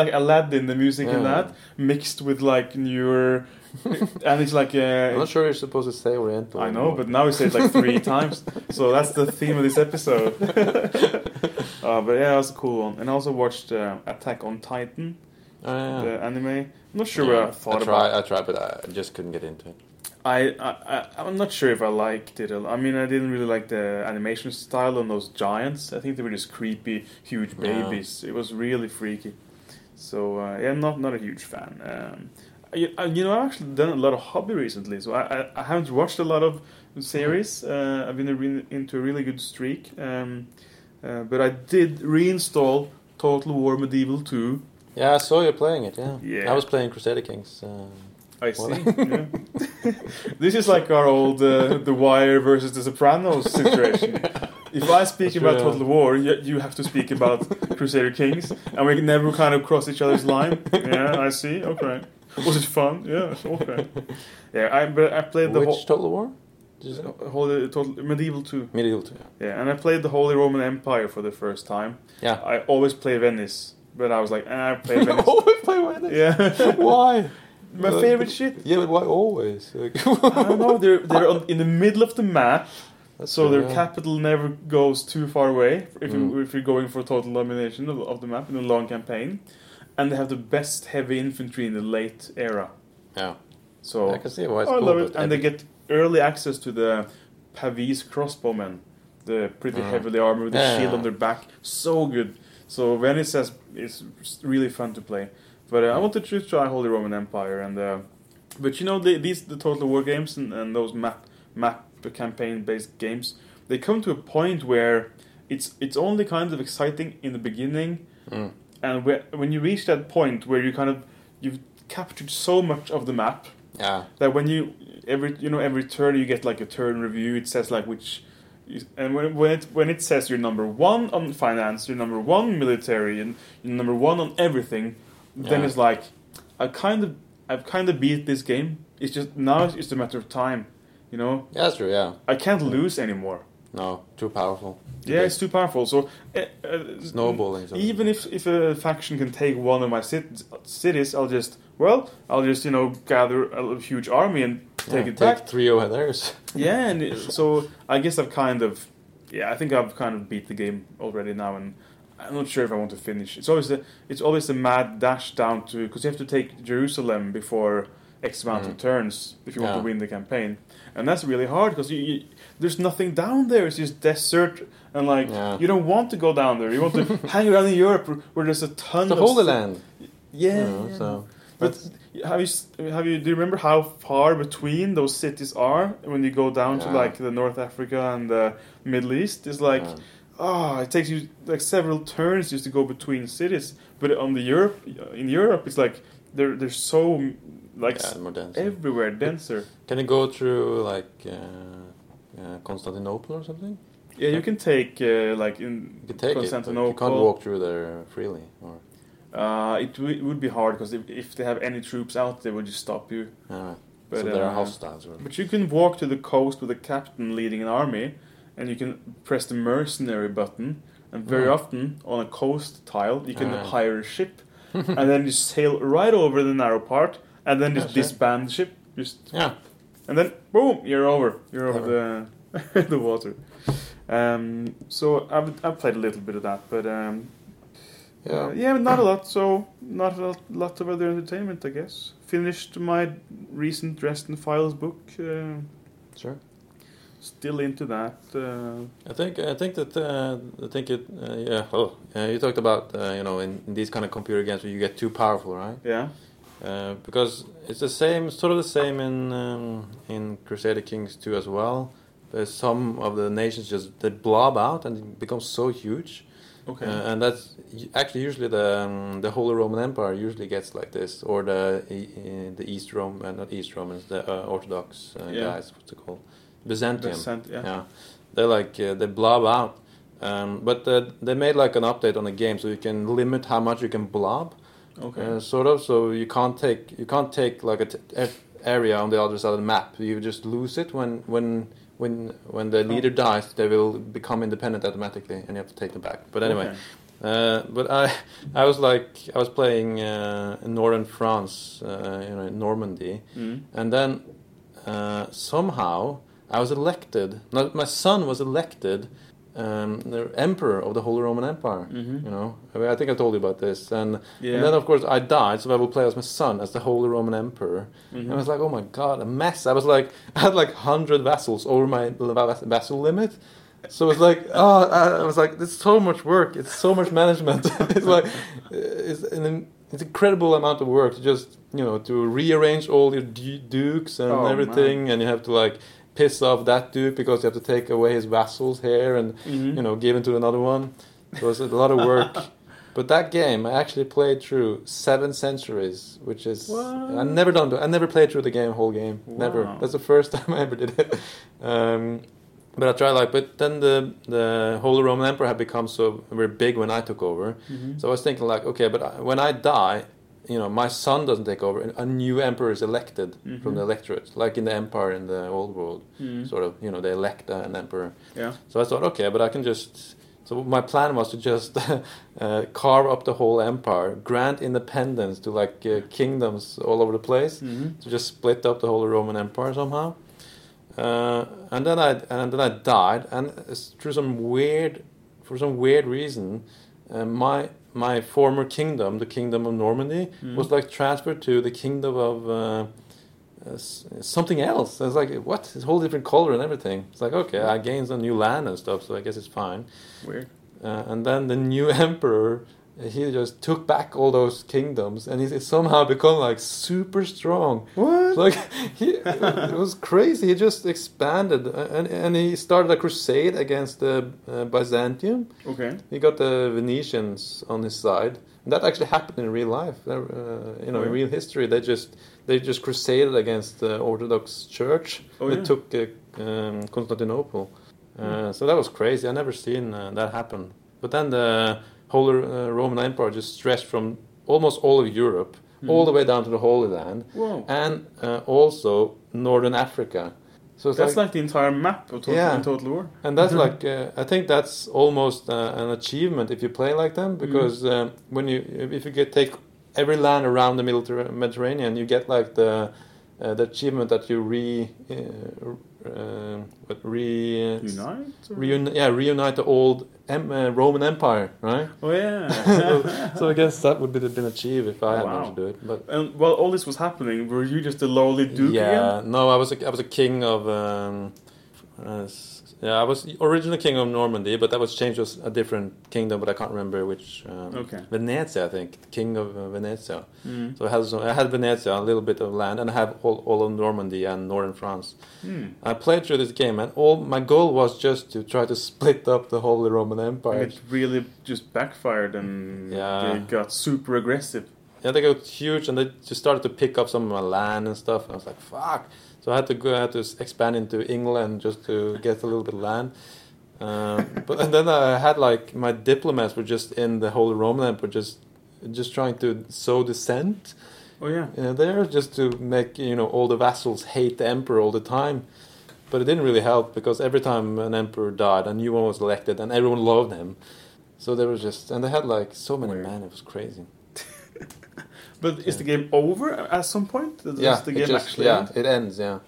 like Aladdin, the music in Yeah. that mixed with like newer, and it's like I'm uh, not sure you're supposed to say Oriental. I know, anymore. but now we say it like three times, so that's the theme of this episode. uh, but yeah, that was a cool one, and I also watched uh, Attack on Titan, Oh, yeah. the anime. I'm not sure Yeah, what I thought I about. tried, I tried, but I just couldn't get into it. I, I, I I'm not sure if I liked it. I mean, I didn't really like the animation style on those giants. I think they were just creepy, huge Yeah. babies. It was really freaky. So uh, yeah, I'm not not a huge fan. Um, you, uh, you know, I've actually done a lot of hobby recently. So I, I, I haven't watched a lot of series. Uh, I've been a re- into a really good streak. Um, uh, but I did reinstall Total War Medieval 2. Yeah, I saw you playing it. Yeah, Yeah. I was playing Crusader Kings. Uh, I see. Yeah. this is like our old uh, The Wire versus The Sopranos situation. If I speak That's about true, yeah. Total War, you, you have to speak about Crusader Kings, and we never kind of cross each other's line. Yeah, I see. Okay. Was it fun? Yeah. Okay. Yeah, I but I played the which whole, Total War? Did you say? Holy Total Medieval 2. Medieval 2. Yeah, and I played the Holy Roman Empire for the first time. Yeah. I always play Venice, but I was like, ah, I play Venice. always play Venice. yeah. Why? My Uh, favorite shit. Yeah, but why always? Like, I don't know. They're they're on, in the middle of the map, That's so their yeah. capital never goes too far away. If you, Mm. if you're going for total domination of, of the map in a long campaign, and they have the best heavy infantry in the late era. Yeah. So I can see why it's Oh, I cool. love it, and they get early access to the Pavise crossbowmen, the pretty Mm. heavily armored with the Yeah. shield on their back. So good. So Venice has is really fun to play. But uh, I wanted to try Holy Roman Empire, and uh, but you know the, these the Total War games and, and those map map campaign based games, they come to a point where it's it's only kind of exciting in the beginning, Mm. and where, when you reach that point where you kind of you've captured so much of the map Yeah. that when you every you know every turn you get like a turn review it says like which and when, when it when it says you're number one on finance you're number one military and you're number one on everything then Yeah. it's like I kind of I've kind of beat this game it's just now it's just a matter of time you know Yeah, that's true, yeah. I can't lose anymore No, too powerful. yeah it's too powerful so uh, uh, Snowballing. so- even if if a faction can take one of my cit- cities I'll just well I'll just you know gather a huge army and take yeah, it back Take three over theirs. Yeah, and it, so I guess I've kind of, yeah, I think I've kind of beat the game already now, and I'm not sure if I want to finish. It's always a, it's always a mad dash down to because you have to take Jerusalem before X amount of Mm. turns if you want to win the campaign, and that's really hard because you, you there's nothing down there. It's just desert, and like Yeah. you don't want to go down there. You want to hang around in Europe where there's a ton the of Holy st- Land. Yeah, you know, yeah. so But have you have you do you remember how far between those cities are when you go down to like the North Africa and the Middle East? It's like Yeah. ah, it takes you like several turns just to go between cities. But on the Europe in Europe, it's like they're they're so like yeah, s- more dense. everywhere denser. Can you go through like uh, uh, Constantinople or something? Yeah, you can take uh, like in You can take it, Constantinople. you can't walk through there freely. Or Uh, it, would be hard because if, if they have any troops out, they would just stop you. uh, But, so they're uh, hostiles. But you can walk to the coast with a captain leading an army, and you can press the mercenary button. And very Mm. often on a coast tile, you can hire a ship, and then you sail right over the narrow part, and then just disband the ship. Just yeah, and then boom, you're over. You're over the the water. Um, so I've I've played a little bit of that, but um, yeah. uh, yeah, not a lot. So not a lot, lot of other entertainment, I guess. Finished my recent Dresden Files book. Uh, Sure. still into that. Uh, I think I think that uh, I think it uh, yeah. Oh, uh, you talked about uh, you know in, in these kind of computer games where you get too powerful, right? yeah. Uh, because it's the same, sort of the same in um, in Crusader Kings 2 as well. There's some of the nations just they blob out and become so huge, Okay. uh, and that's actually usually the um, the Holy Roman Empire usually gets like this, or the uh, the East Rome, uh, not East Romans, the uh, Orthodox uh, Yeah. guys. What's it called? Byzantium. Descent, yeah. Yeah, they like uh, they blob out. Um, but uh, they made like an update on the game, so you can limit how much you can blob. Okay. Uh, sort of. So you can't take you can't take like a t- area on the other side of the map. You just lose it when when when when the leader dies. They will become independent automatically, and you have to take them back. But anyway, Okay. uh, but I I was like I was playing uh, in northern France, uh, you know, in Normandy, Mm. and then uh, somehow I was elected. No, my son was elected. Um, the emperor of the Holy Roman Empire. Mhm. You know, I, mean, I think I told you about this. And, Yeah. and then, of course, I died, so I will play as my son as the Holy Roman Emperor. Mhm. And I was like, oh my god, a mess. I was like, I had like hundred vassals over my vas- vassal limit. So it's like, oh, I was like, it's so much work. It's so much management. it's like, it's an it's incredible amount of work to just you know to rearrange all your du- dukes and Oh, everything, and you have to like piss off that dude because you have to take away his vassals here and Mhm. you know give it to another one. So it's a lot of work. But that game, I actually played through seven centuries, which is What? I never done. I never played through the game, whole game. Never. That's the first time I ever did it. Um, but I tried like, but then the the Holy Roman Empire had become so very big when I took over. Mhm. So I was thinking like, okay, but I, when I die, you know, my son doesn't take over, a new emperor is elected from Mhm. the electorate, like in the empire in the old world. Mhm. Sort of, you know, they elect an emperor. Yeah. So I thought, okay, but I can just. So my plan was to just uh, carve up the whole empire, grant independence to like uh, kingdoms all over the place, Mhm. to just split up the whole Roman Empire somehow. Uh, and then I and then I died, and it's through some weird, for some weird reason, uh, my my former kingdom, the kingdom of Normandy, Mhm. was like transferred to the kingdom of. Uh, uh, something else. I was like, what? It's a whole different color and everything. It's like, okay, I gained some new land and stuff, so I guess it's fine. Weird. Uh, and then the new emperor, he just took back all those kingdoms, and he somehow become like super strong. What? Like he, it was crazy. He just expanded, and and he started a crusade against the uh, Byzantium. Okay. He got the Venetians on his side. And that actually happened in real life. Uh, you know, in Oh, yeah. real history, they just they just crusaded against the Orthodox Church. Oh, they yeah. took uh, um, Constantinople. Uh, Hmm. So that was crazy. I never seen uh, that happen. But then the Holy uh, Roman Empire just stretched from almost all of Europe all the way down to the Holy Land. Whoa. and uh, also Northern Africa. So That's like, the entire map of Total, Yeah. Total War. and that's like uh, I think that's almost uh, an achievement if you play like them because um, when you if you get take every land around the Mediterranean you get like the uh, the achievement that you re uh, what, re, Unite? reuni- yeah, reunite the old em- uh, Roman Empire, right? Oh yeah. so I guess that would be been achieved if I had Wow. managed to do it. But and while all this was happening, were you just a lowly duke yeah, again? no, I was a, I was a king of. Um, uh, yeah, I was originally king of Normandy, but that was changed to a different kingdom, but I can't remember which. Um, Okay. Venezia, I think, king of uh, Venezia. Mm. So I had, some, I had Venezia, a little bit of land, and I had all, all of Normandy and northern France. Hmm. I played through this game, and all my goal was just to try to split up the Holy Roman And Empire. it really just backfired, and Yeah. they got super aggressive. Yeah, they got huge, and they just started to pick up some of my land and stuff. And I was like, "Fuck!" So I had to go, I had to expand into England just to get a little bit of land. Um, but and then I had like my diplomats were just in the Holy Roman Empire, just just trying to sow dissent. Oh yeah. uh, there just to make you know all the vassals hate the emperor all the time. But it didn't really help because every time an emperor died, a new one was elected, and everyone loved him. So there was just, and they had like so many Weird. men, it was crazy. But is the game over at some point? Does yeah, the it game just, actually yeah, end? it ends. Yeah,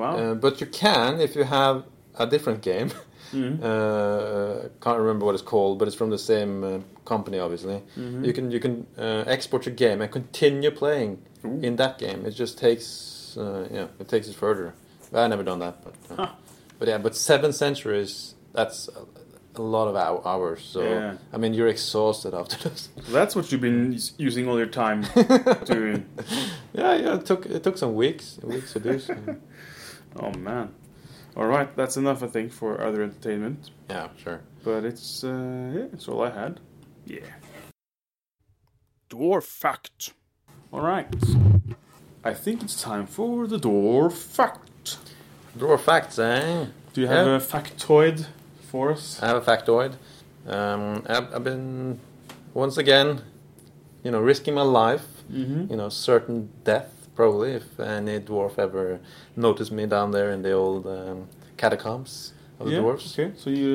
Wow. uh, but you can if you have a different game. Mhm. Uh, can't remember what it's called, but it's from the same uh, company, obviously. Mhm. You can you can uh, export your game and continue playing Ooh. in that game. It just takes uh, yeah, it takes it further. I've never done that, but uh, Huh. but yeah, but seven centuries. That's a, a lot of hours. So Yeah. I mean, you're exhausted after this. That's what you've been using all your time doing. yeah, yeah. It took it took some weeks weeks to do. So. Oh man. All right, that's enough, I think, for other entertainment. yeah, sure. But it's uh, yeah, it's all I had. Yeah. Dwarf fact. All right. I think it's time for the dwarf fact. Draw facts, eh? Do you have Yeah. a factoid for us? I have a factoid. Um, I've, I've been once again, you know, risking my life. Mm-hmm. You know, certain death probably if any dwarf ever noticed me down there in the old um, catacombs of the yeah. dwarfs. Okay. So you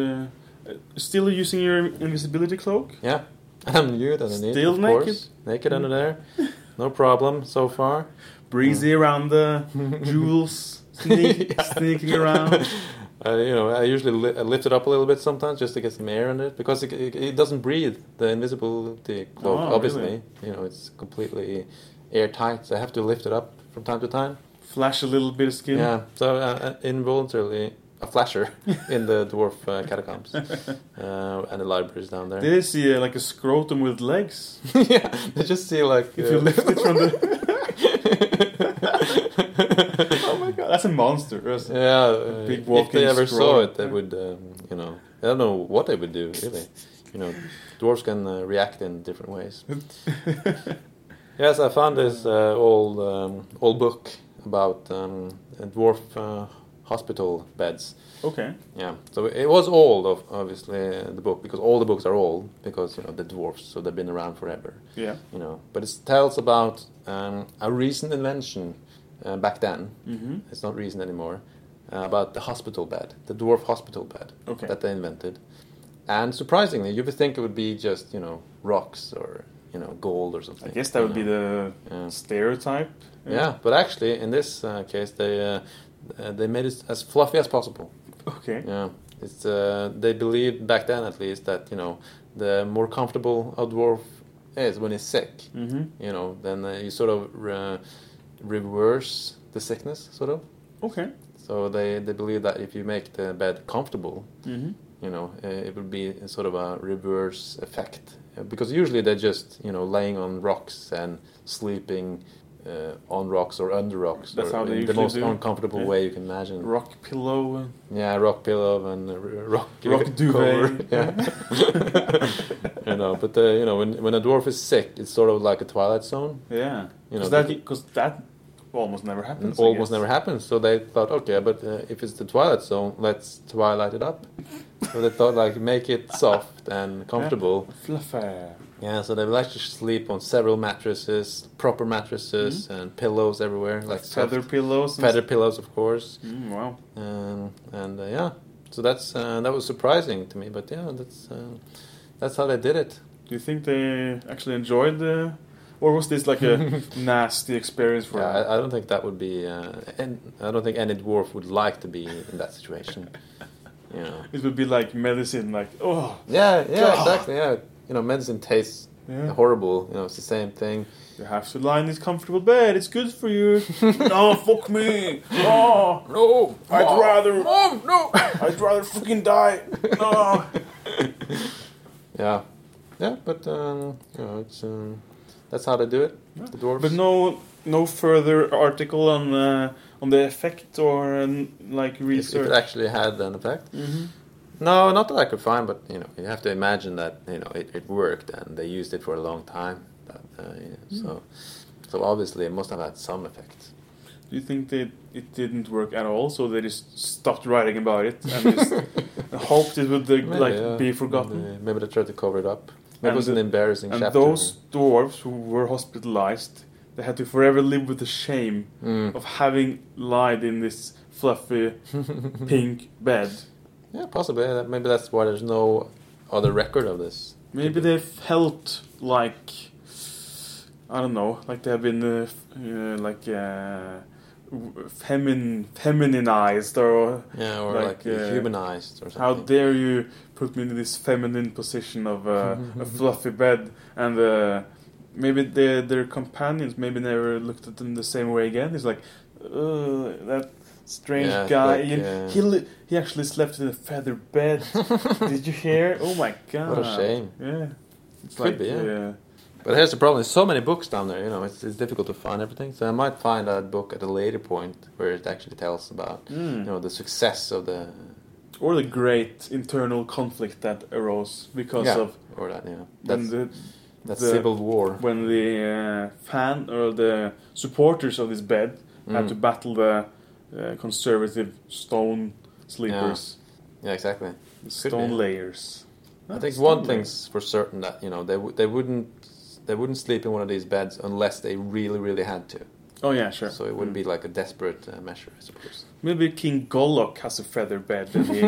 uh, still using your invisibility cloak? Yeah, I'm nude underneath. Still naked? course. Naked under there. No problem so far. Breezy around the jewels, sneak, sneaking around. Uh, you know, I usually li- I lift it up a little bit sometimes just to get some air in it because it, it, it doesn't breathe. The invisibility cloak, Oh, obviously, really? you know, it's completely airtight. So I have to lift it up from time to time. Flash a little bit of skin. Yeah, so uh, uh, involuntarily a flasher in the dwarf uh, catacombs uh, and the libraries down there. Did I see like a scrotum with legs? yeah, they just see like If you uh, lift it from the. Oh my god, that's a monster. That's- yeah, uh, big if they ever saw it, they would, um, you know, I don't know what they would do really. You know, dwarves can uh, react in different ways. Yes, I found this uh, old um, old book about um, dwarf uh, hospital beds. okay. Yeah, so it was old, of obviously, uh, the book because all the books are old because you know the dwarfs, so they've been around forever. Yeah. You know, but it tells about um, a recent invention uh, back then. Mm-hmm. It's not reason anymore. Uh, about the hospital bed, the dwarf hospital bed Okay. that they invented. And surprisingly, you would think it would be just you know rocks or you know gold or something. I guess that would be the Yeah. stereotype. Yeah, but actually, in this uh, case, they uh, uh, they made it as fluffy as possible. Okay. Yeah, it's uh, they believed back then at least that you know the more comfortable a dwarf is when he's sick, Mm-hmm. you know, then uh, you sort of uh, reverse the sickness, sort of. Okay. So they they believe that if you make the bed comfortable, Mm-hmm. you know, uh, it would be sort of a reverse effect. Uh, because usually they're just you know laying on rocks and sleeping. Uh, on rocks or under rocks, That's how they the most do. uncomfortable Yeah. way you can imagine. Rock pillow. Yeah, rock pillow and rock Rock duvet. Yeah, you know, but uh, you know, when when a dwarf is sick, it's sort of like a twilight zone. Yeah. You know, Because that, 'cause that almost never happens. Almost never happens. So they thought, okay, but uh, if it's the twilight zone, let's twilight it up. so they thought, like, make it soft and comfortable. Fluffy. Yeah. so they will actually sleep on several mattresses, proper mattresses, and pillows everywhere, like Feather pillows. feather pillows, of course. Mm, wow. Um, and uh, yeah, so that's uh, that was surprising to me. But yeah, that's uh, that's how they did it. Do you think they actually enjoyed the or was this like a nasty experience for Yeah, her? I, I don't think that would be. Uh, and I don't think any dwarf would like to be in that situation. You know. It would be like medicine, like oh Yeah, yeah, God. exactly. Yeah, you know, medicine tastes yeah. horrible. You know, it's the same thing. You have to lie in this comfortable bed. It's good for you. no, fuck me. Oh, No, I'd rather. Mom, no. I'd rather fucking die. No. yeah, yeah, but um, you know, it's um, that's how they do it. The dwarves. But no, no further article on uh, on the effect or um, like if, if it actually had an effect. Mhm. No, not that I could find, but you know, you have to imagine that you know it, it worked and they used it for a long time. That, uh, yeah, So, so obviously it must have had some effect. Do you think that it didn't work at all, so they just stopped writing about it and just hoped it would uh, Maybe, like yeah. be forgotten? Maybe, maybe they tried to cover it up. Maybe And was an the- embarrassing And chapter. those dwarves who were hospitalized, they had to forever live with the shame Mm. of having lied in this fluffy pink bed. Yeah, possibly. Maybe that's why there's no other record of this. Maybe they felt like I don't know, like they have been uh, uh, like uh, femin femininized or Yeah, or Like, like, uh, humanized or something. how dare you put me in this feminine position of uh, a fluffy bed and uh, maybe their their companions maybe never looked at them the same way again. It's like uh, that strange Yeah, guy. like, he, uh, he li- he actually slept in a feather bed. Did you hear? Oh my god! What a shame. Yeah, it's Could like be, yeah. uh, But here's the problem: there's so many books down there. You know, it's, it's difficult to find everything. So I might find a book at a later point where it actually tells about mm. you know the success of the or the great internal conflict that arose because Yeah. of or that you know when that's the that the- civil war. when the uh, fan or the supporters of this bed had Mm. to battle the uh, conservative stone sleepers, Yeah, exactly. stone be. layers. I think stone one thing's for certain that you know they w- they wouldn't they wouldn't sleep in one of these beds unless they really really had to. Oh yeah, sure. So it wouldn't Mm. be like a desperate uh, measure, I suppose. Maybe King Golok has a feather bed, and he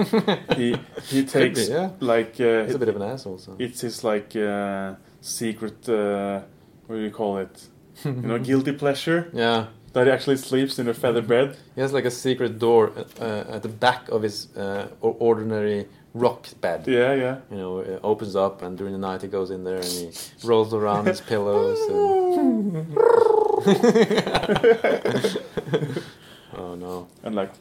he he takes yeah. like uh, He's a bit of an asshole. So. it's his like uh, secret. Uh, what do you call it? You know, guilty pleasure yeah, that he actually sleeps in a feather bed. he has like a secret door uh, at the back of his uh, ordinary rock bed. Yeah, yeah. You know, it opens up, and during the night he goes in there and he rolls around his pillows. And... oh no! and like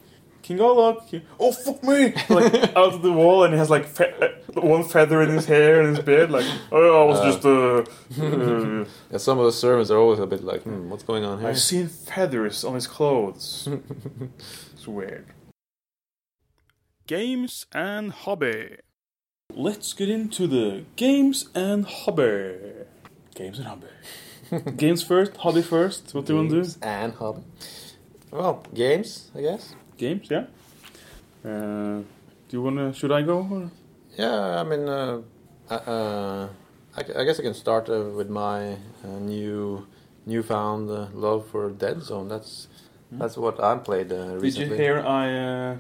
King Olaf, King- oh fuck me, like out of the wall, and he has like fe- uh, one feather in his hair and his beard, like oh, I was Uh. just uh, uh, Yeah, some of the servants are always a bit like, hmm, what's going on here? I've seen feathers on his clothes. it's weird. Games and hobby. Let's get into the games and hobby. Games and hobby. games first, hobby first. What do you want to do? Games And hobby. Well, games, I guess. Games, yeah. Uh, do you wanna? Should I go? Or? Yeah, I mean, uh, uh, uh, I, I guess I can start uh, with my uh, new, newfound uh, love for Dead Zone. That's that's what I played uh, Hmm. Did you hear I uh,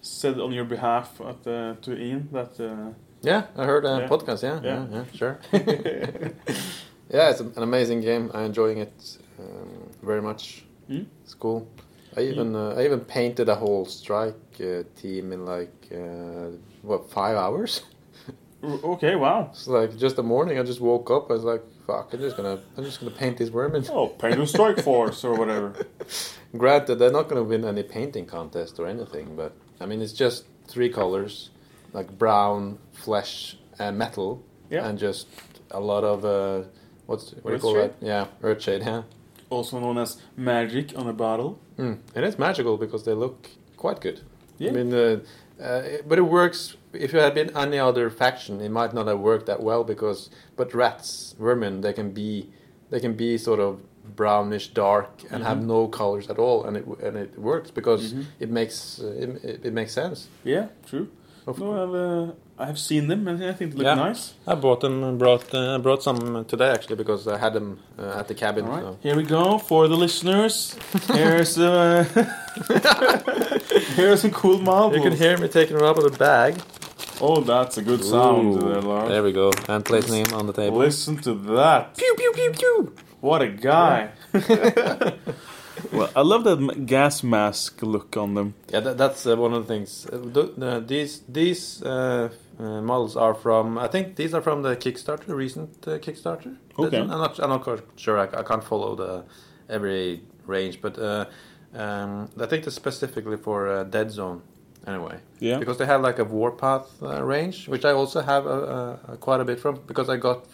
said on your behalf at the, to Ian that uh, Yeah, I heard a Yeah. podcast. Yeah, yeah, Yeah. yeah, sure. yeah, it's an amazing game. I'm enjoying it um, very much. Hmm? It's cool. I even uh, I even painted a whole strike uh, team in like uh, what five hours. Okay, wow. It's like just the morning. I just woke up. I was like, "Fuck! I'm just gonna I'm just gonna paint these vermin." Oh, Paint a Strike Force or whatever. Granted, they're not gonna win any painting contest or anything, but I mean, it's just three colors, like brown, flesh, and metal, Yeah. and just a lot of uh, what's what do you call shade? that? Yeah, earth shade. Yeah, Also known as magic on a bottle. Mm. and it's magical because they look quite good. Yeah. I mean, uh, uh, but it works. If you had been any other faction, it might not have worked that well because. But rats, vermin, they can be, they can be sort of brownish dark and have Mhm. no colors at all, and it and it works because Mhm. it makes uh, it, it, it makes sense. Yeah, true. Of No, I've uh, seen them and I think they look Yeah. nice. I bought them and brought uh, brought some today actually because I had them uh, at the cabin. All right, so- here we go for the listeners. Here's uh, here's a cool marble. You can hear me taking them out of the bag. Oh, that's a good sound there, Lars. There we go. And placing him on the table. Listen to that. Pew pew pew pew. What a guy! well, I love that gas mask look on them. Yeah, that, that's uh, one of the things. Uh, th- uh, these these uh, models are from. I think these are from the Kickstarter, recent uh, Kickstarter. Okay. I'm not. I'm not quite sure. I, I can't follow the every range, but uh, um, I think that's specifically for uh, Dead Zone. Anyway, Yeah. because they have like a Warpath uh, range, which I also have uh, quite a bit from because I got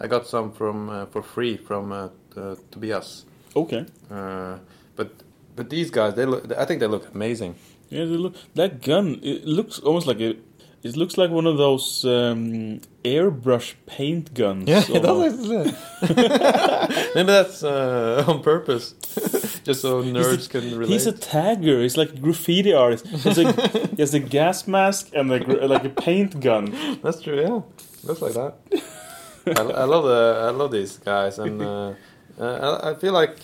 I got some from uh, for free from uh, uh, Tobias. Okay. Uh, but but these guys, they look. I think they look amazing. Yeah, they look, that gun. It looks almost like a. It looks like one of those um, airbrush paint guns. Yeah, it almost. Maybe that's uh, on purpose, just so nerds can relate. He's a tagger. He's like a graffiti artist. He's a, he has a gas mask and a, gr- like a paint gun. That's true. Yeah, looks like that. I, I love the I love these guys, and uh, uh, I, I feel like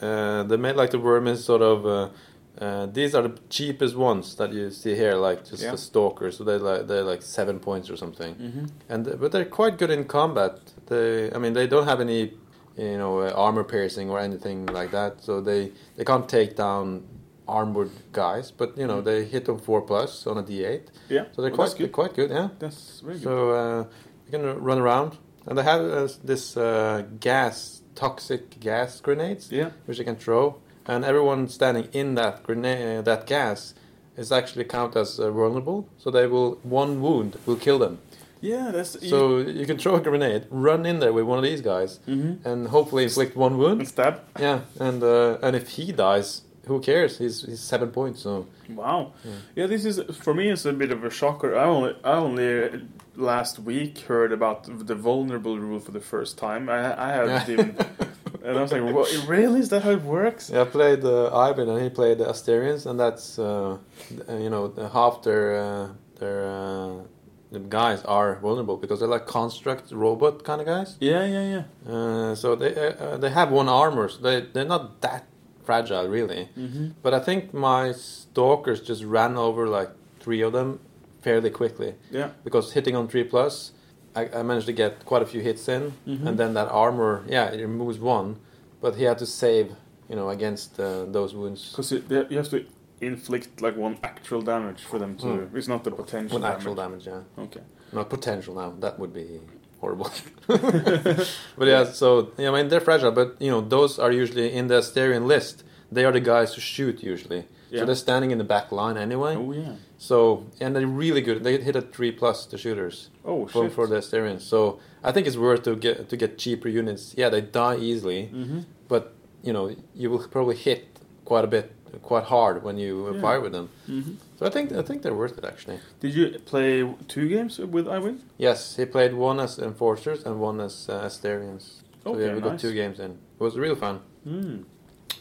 uh, they made like the worm is sort of. Uh, these are the cheapest ones that you see here, like just Yeah. the stalkers. So they like they're like seven points or something, Mm-hmm. and but they're quite good in combat. They, I mean, they don't have any, you know, uh, armor piercing or anything like that. So they they can't take down armored guys, but you know they hit them four plus on a D8. Yeah. So they're Well, quite good. quite good. Yeah. That's good. So uh, you can run around, and they have uh, this uh, gas, toxic gas grenades, Yeah. which they can throw, and everyone standing in that grenade, uh, that gas, is actually count as uh, vulnerable. So they will one wound will kill them. Yeah, that's So you can throw a grenade, run in there with one of these guys, Mm-hmm. and hopefully inflict one And wound. stab. Yeah, and uh, and if he dies, who cares? He's he's seven points. So Wow. Yeah. Yeah, this is for me. It's a bit of a shocker. I only I only uh, last week heard about the vulnerable rule for the first time. I I haven't Yeah. even. And I was like, well, really? Is that how it works? Yeah, I played uh, Ivan and he played the Asterians, and that's uh, you know half their uh, their uh, the guys are vulnerable because they're like construct robot kind of guys. Yeah, yeah, yeah. Uh, so they uh, they have one armor, so they they're not that fragile really. Mm-hmm. But I think my stalkers just ran over like three of them fairly quickly Yeah. because hitting on three plus, I, I managed to get quite a few hits in, Mhm. and then that armor, yeah, it removes one, but he had to save, you know, against uh, those wounds. Because you have to inflict like one actual damage for them to. Mm. It's not the potential. One actual damage. damage, yeah. Okay. Not potential now. That would be horrible. but yeah, so yeah, I mean they're fragile, but you know those are usually in the Asterian list. They are the guys who shoot usually. Yeah. So they're standing in the back line anyway. Oh yeah. So and they're really good. They hit a three plus the shooters Oh for, shit. for the Asterians. So I think it's worth to get to get cheaper units. Yeah, they die easily, Mm-hmm. but you know you will probably hit quite a bit, quite hard when you Yeah. fire with them. Mm-hmm. So I think I think they're worth it actually. Did you play two games with Iwin? Yes, he played one as enforcers and one as uh, Asterians. So Okay, yeah, we got two games in. It was real fun. Mm.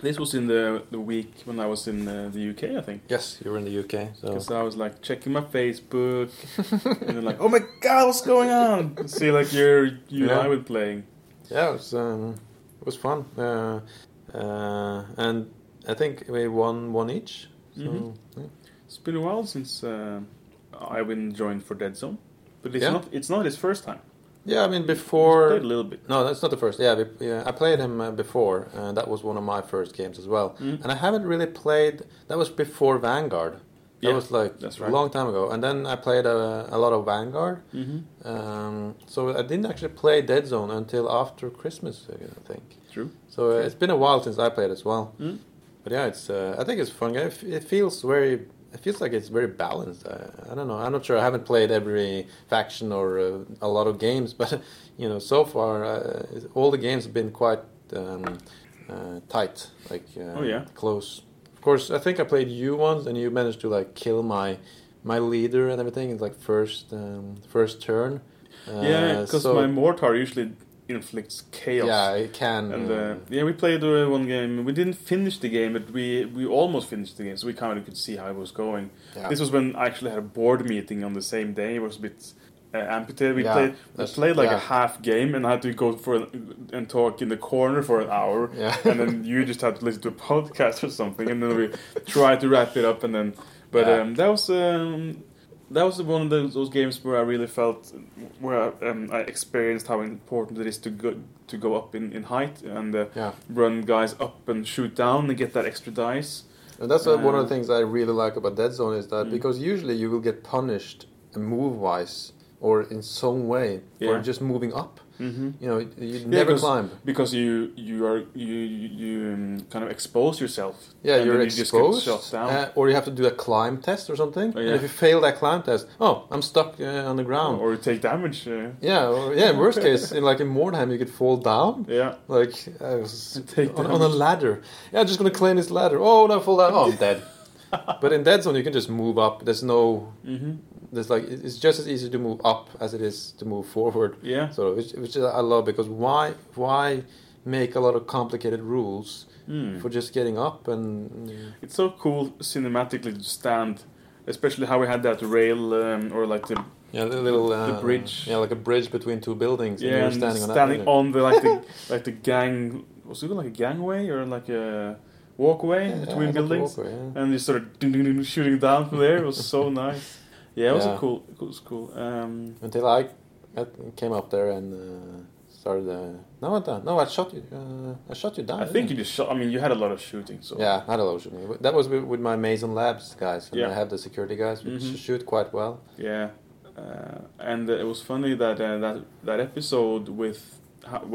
This was in the the week when I was in uh, the UK, I think. Yes, you were in the UK, so Because I was like checking my Facebook, and then like, oh my god, what's going on? See, like you're you Yeah. and I were playing. yeah, it was um, it was fun. Uh, uh, and I think we won one each. So Mhm. yeah. It's been a while since uh, been joined for Dead Zone, but it's Yeah. not it's not his first time. Yeah, I mean before. played a little bit. No, that's not the first. Yeah, we- yeah I played him uh, before. Uh, that was one of my first games as well. Mm. And I haven't really played. That was before Vanguard. That Yeah, was like that's right. a long time ago. And then I played a, a lot of Vanguard. Mm-hmm. Um, so I didn't actually play Dead Zone until after Christmas, I think. True. So uh, it's been a while since I played as well. Mm. But yeah, it's. Uh, I think it's fun It feels very. It feels like it's very balanced. I, I don't know. I'm not sure. I haven't played every faction or uh, a lot of games, but you know, so far uh, all the games have been quite um, uh, tight, like uh, Oh, yeah. close. Of course, I think I played you once, and you managed to like kill my my leader and everything. It's like first um, first turn. Uh, yeah, because so- my mortar usually inflicts chaos. Yeah, it can. And uh, yeah, we played uh, one game. We didn't finish the game, but we we almost finished the game, so we kind of could see how it was going. yeah. This was when I actually had a board meeting on the same day. It was a bit uh, amputated. We Yeah, played we played like yeah. a half game, and I had to go for and talk in the corner for an hour. Yeah. and then you just had to listen to a podcast or something, and then we tried to wrap it up, and then but um, that was um, that was one of those, those games where I really felt where I, um, I experienced how important it is to go to go up in, in height and uh, Yeah. run guys up and shoot down and get that extra dice. And that's uh, one of the things I really like about Dead Zone is that Mm. because usually you will get punished move wise or in some way Yeah. for just moving up. Mm-hmm. You know, you never 'cause- climb. because you you are you you, you um, kind of expose yourself. Yeah, you're you exposed, down. uh, or you have to do a climb test or something. Oh, And if you fail that climb test, oh, I'm stuck uh, on the ground. or you take damage. Uh, yeah, or, yeah. In worst case, in like in Mordheim, you could fall down. yeah, Like on, on a ladder. Yeah, I'm just gonna climb this ladder. Oh, no, I fall down. Oh, I'm dead. but in Dead Zone, you can just move up. There's no. hmm There's like it's just as easy to move up as it is to move forward. yeah. So which, which I love because why why make a lot of complicated rules Mm. for just getting up and It's so cool cinematically to stand, especially how we had that rail um, or like the yeah the little uh, The bridge. yeah like a bridge between two buildings and yeah you're and standing on that on the like the like the gang was it like a gangway or like a walkway Yeah, between a buildings walkway, yeah. and you started shooting down from there. It was so nice. Yeah, it was Yeah. a cool. It was cool. Um, until I, came up there and uh, started uh, no I no I shot you uh, I shot you down I think you just shot. I mean, you had a lot of shooting. So Yeah, I had a lot of shooting. That was with, with my Mazon Labs guys, and Yeah. I have the security guys, which Mhm. shoot quite well. Yeah, uh, and uh, it was funny that uh, that that episode with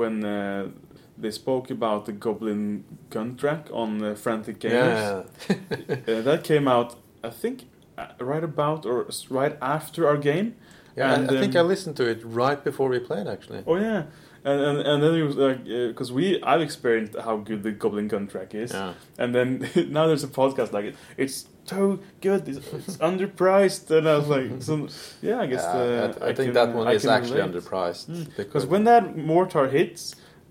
when uh, they spoke about the Goblin gun track on Frantic Gamers. Yeah, Uh, that came out, I think, right about or right after our game. yeah. And, I, I think um, I listened to it right before we played, actually. Oh yeah, and and, and then it was like because we I've experienced how good the Goblin gun track is, Yeah, and then now there's a podcast like it. It's so good. It's, it's underpriced, and I was like, so, yeah, I guess Yeah, uh, I, I think can- that one I is actually relate. underpriced Mm. because when that mortar hits,